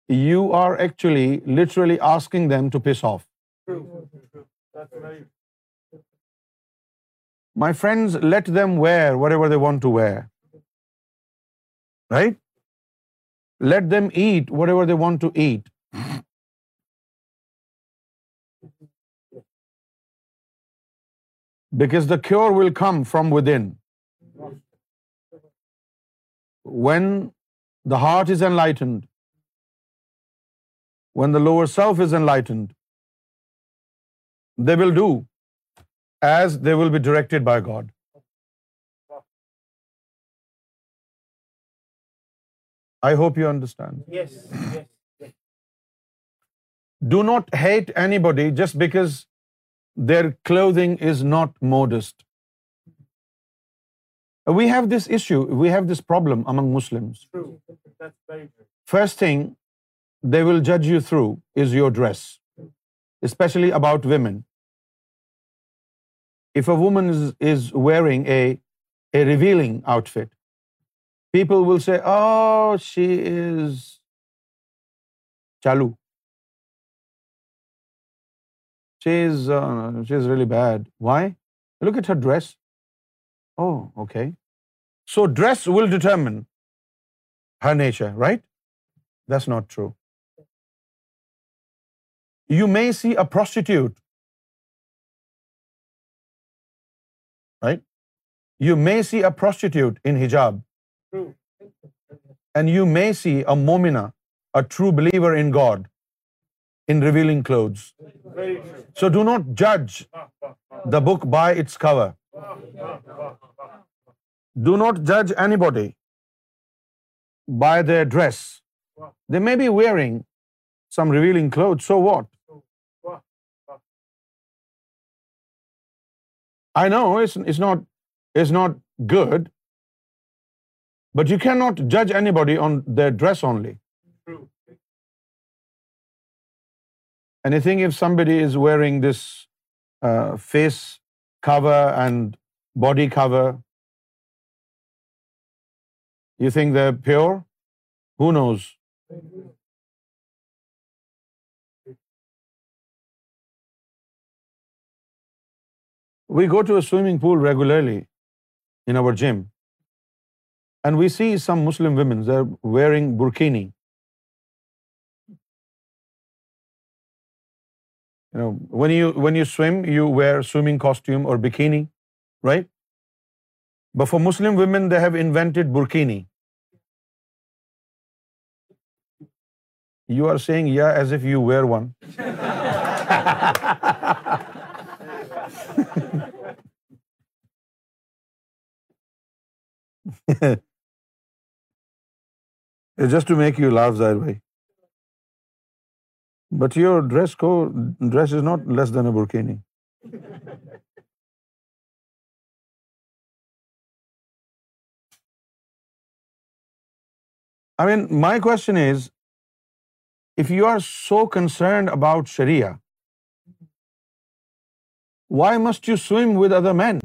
you are actually literally asking them to piss off. True. That's right. My friends, let them wear whatever they want to wear. Right? Let them eat whatever they want to eat. Because the cure will come from within. When the heart is enlightened, when the lower self is enlightened, they will do as they will be directed by God. I hope you understand. Yes, yes, yes. Do not hate anybody just because their clothing is not modest. We have this issue, we have this problem among Muslims. True. That's very true. First thing they will judge you through is your dress, especially about women. If a woman is wearing a revealing outfit, people will say, "Oh, she is chalu. She's uh, really bad." Why? Look at her dress. Oh, okay. So dress will determine her nature, right? That's not true. You may see a prostitute right? You may see a prostitute in hijab. True. And you may see a mu'mina, a true believer in God, in revealing clothes. Very true. So do not judge the book by its cover. Do not judge anybody by their dress. They may be wearing some revealing clothes, so what? I know it's not good, but you cannot judge anybody on their dress only. True. And I think if somebody is wearing this uh, face cover and body cover, you think they're pure? Who knows? We go to a swimming pool regularly in our gym, and we see some Muslim women, they're wearing burkini. You know, when you swim, you wear swimming costume or bikini, right? But for Muslim women, they have invented burkini. You are saying, yeah, as if you wear one. Just to make you laugh Zahir بھائی but your dress کو dress is not less than a burqa I mean my question is if you are so concerned about sharia Why must you swim with other men?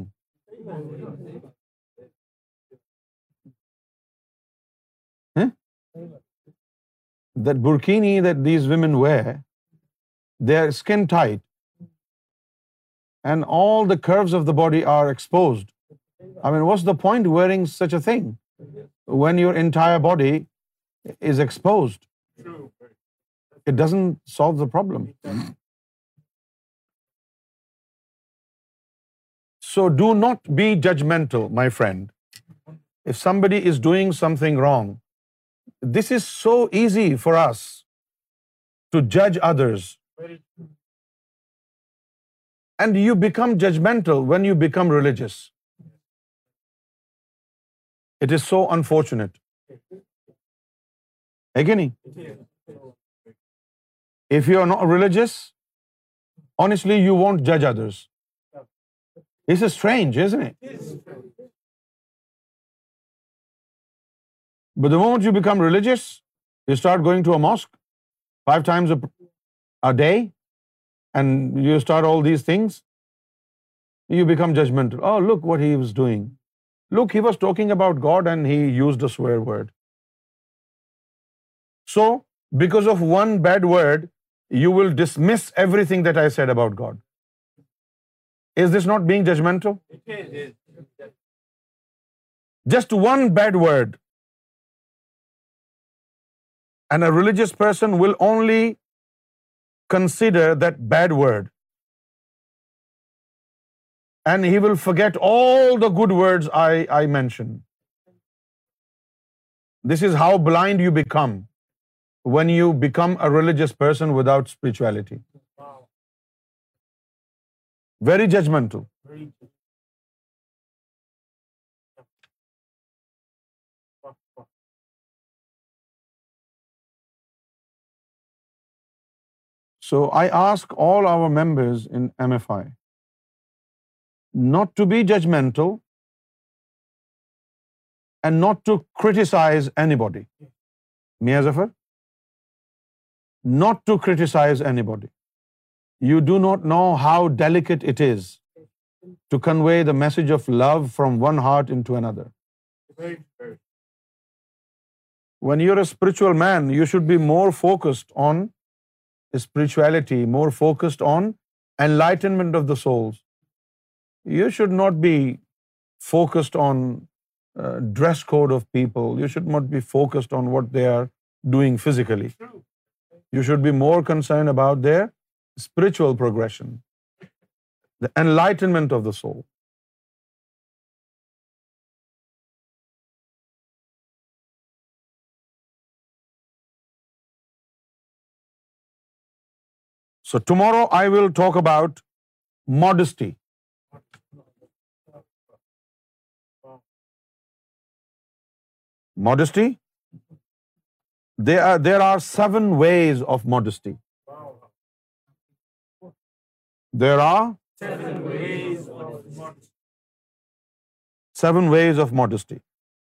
That burkini that these women wear, they are skin tight, and all the curves of the body are exposed. I mean, what's the point wearing such a thing when your entire body is exposed? It doesn't solve the problem. So do not be judgmental my friend if somebody is doing something wrong this is so easy for us to جج others and you become judgmental when you become religious it is so unfortunate ہے کہ نہیں if you are not religious honestly you want جج others look what doing look he was talking about God and had word you will dismiss everything said about God Is this not being judgmental? It is. Just one bad word, and a religious person will only consider that bad word, and he will forget all the good words I mentioned. This is how blind you become when you become a religious person without spirituality. Very judgmental. So I ask all our members in MFI not to be judgmental and not to criticize anybody. Mia Zafar? Not to criticize anybody. You do not know how delicate it is to convey the message of love from one heart into another. When you're a spiritual man, you should be more focused on spirituality, more focused on enlightenment of the souls. You should not be focused on uh, dress code of people. You should not be focused on what they are doing physically. You should be more concerned about their spiritual progression, the enlightenment of the soul. So tomorrow I will talk about modesty. Modesty. There are 7 ways of modesty. There are seven ways of modesty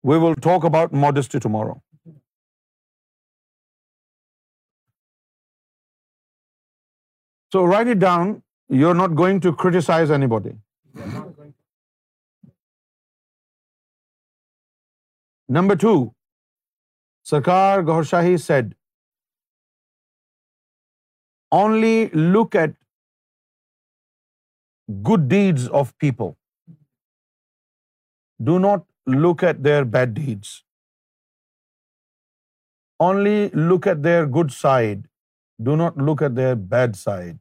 we will talk about modesty tomorrow so write it down you are not going to criticise anybody number two Sarkar Gohar Shahi said only look at good deeds of people. Do not look at their bad deeds. Only look at their good side. Do not look at their bad side.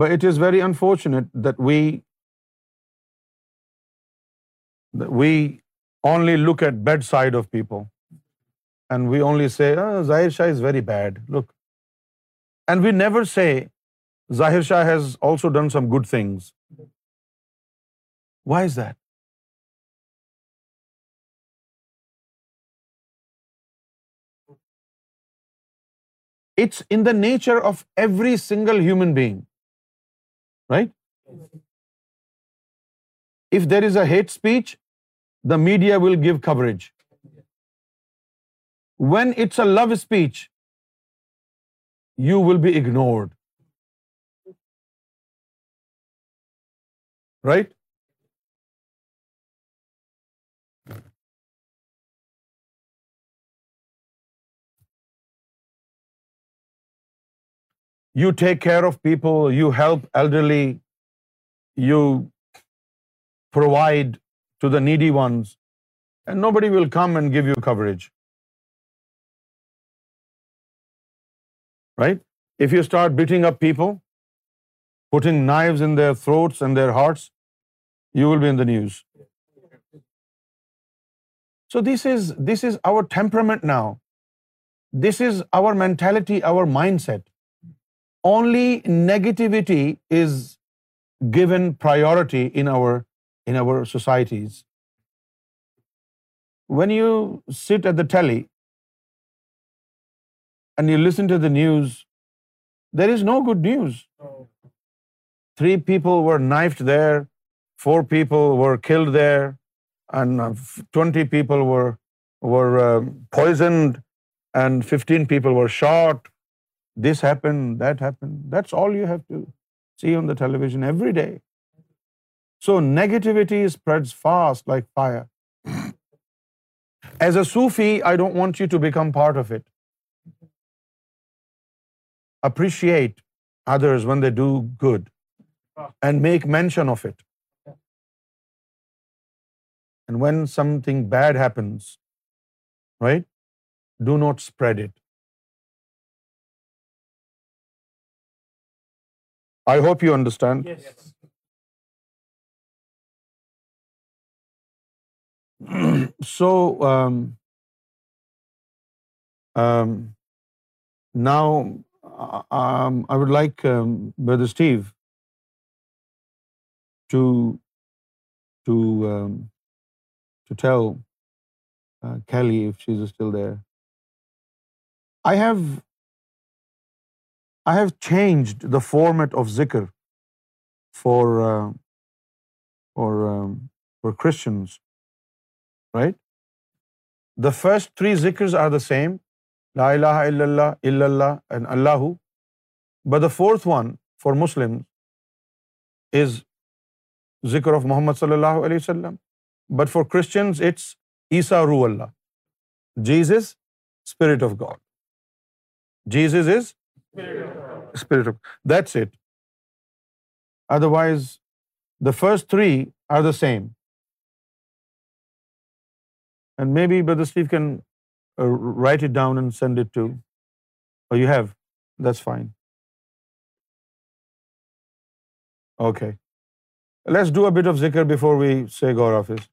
But it is very unfortunate that we only look at bedside of people, and we only say, oh, Zahir Shah is very bad, look. And we never say, Zahir Shah has also done some good things. Why is that? It's in the nature of every single human being, right? If there is a hate speech, the media will give coverage. When it's a love speech, you will be ignored. Right? You take care of people, you help elderly, you provide to the needy ones, and nobody will come and give you coverage. Right? If you start beating up people, putting knives in their throats and their hearts, you will be in the news. So this is our temperament now. This is our mentality, our mindset. Only negativity is given priority in our in our societies. When you sit at the telly and you listen to the news, there is no good news. 3 people were knifed there, 4 people were killed there, and uh, 20 people were uh, poisoned, and 15 people were shot. This happened, that happened. That's all you have to see on the television every day. So negativity spreads fast like fire. As a Sufi, I don't want you to become part of it. Appreciate others when they do good and make mention of it. And when something bad happens, right, do not spread it. I hope you understand. Yes. So um, um, now uh, um, I would like Brother Steve to tell uh, Kelly, if she's still there, I have changed the format of zikr for uh, Christians. Right the first three ذکر are the same لا الہ الا اللہ الا اللہ and Allah but the fourth one for Muslim is ذکر of محمد صلی اللہ علیہ وسلم بٹ فار کرسچنز اٹس عیسیٰ رو اللہ Jesus is spirit of God Jesus is is spirit of that's it otherwise the first three are the same And maybe Brother Steve can uh, write it down and send it to, or you have, that's fine. Okay. Let's do a bit of zikr before we say Gaur Hafiz.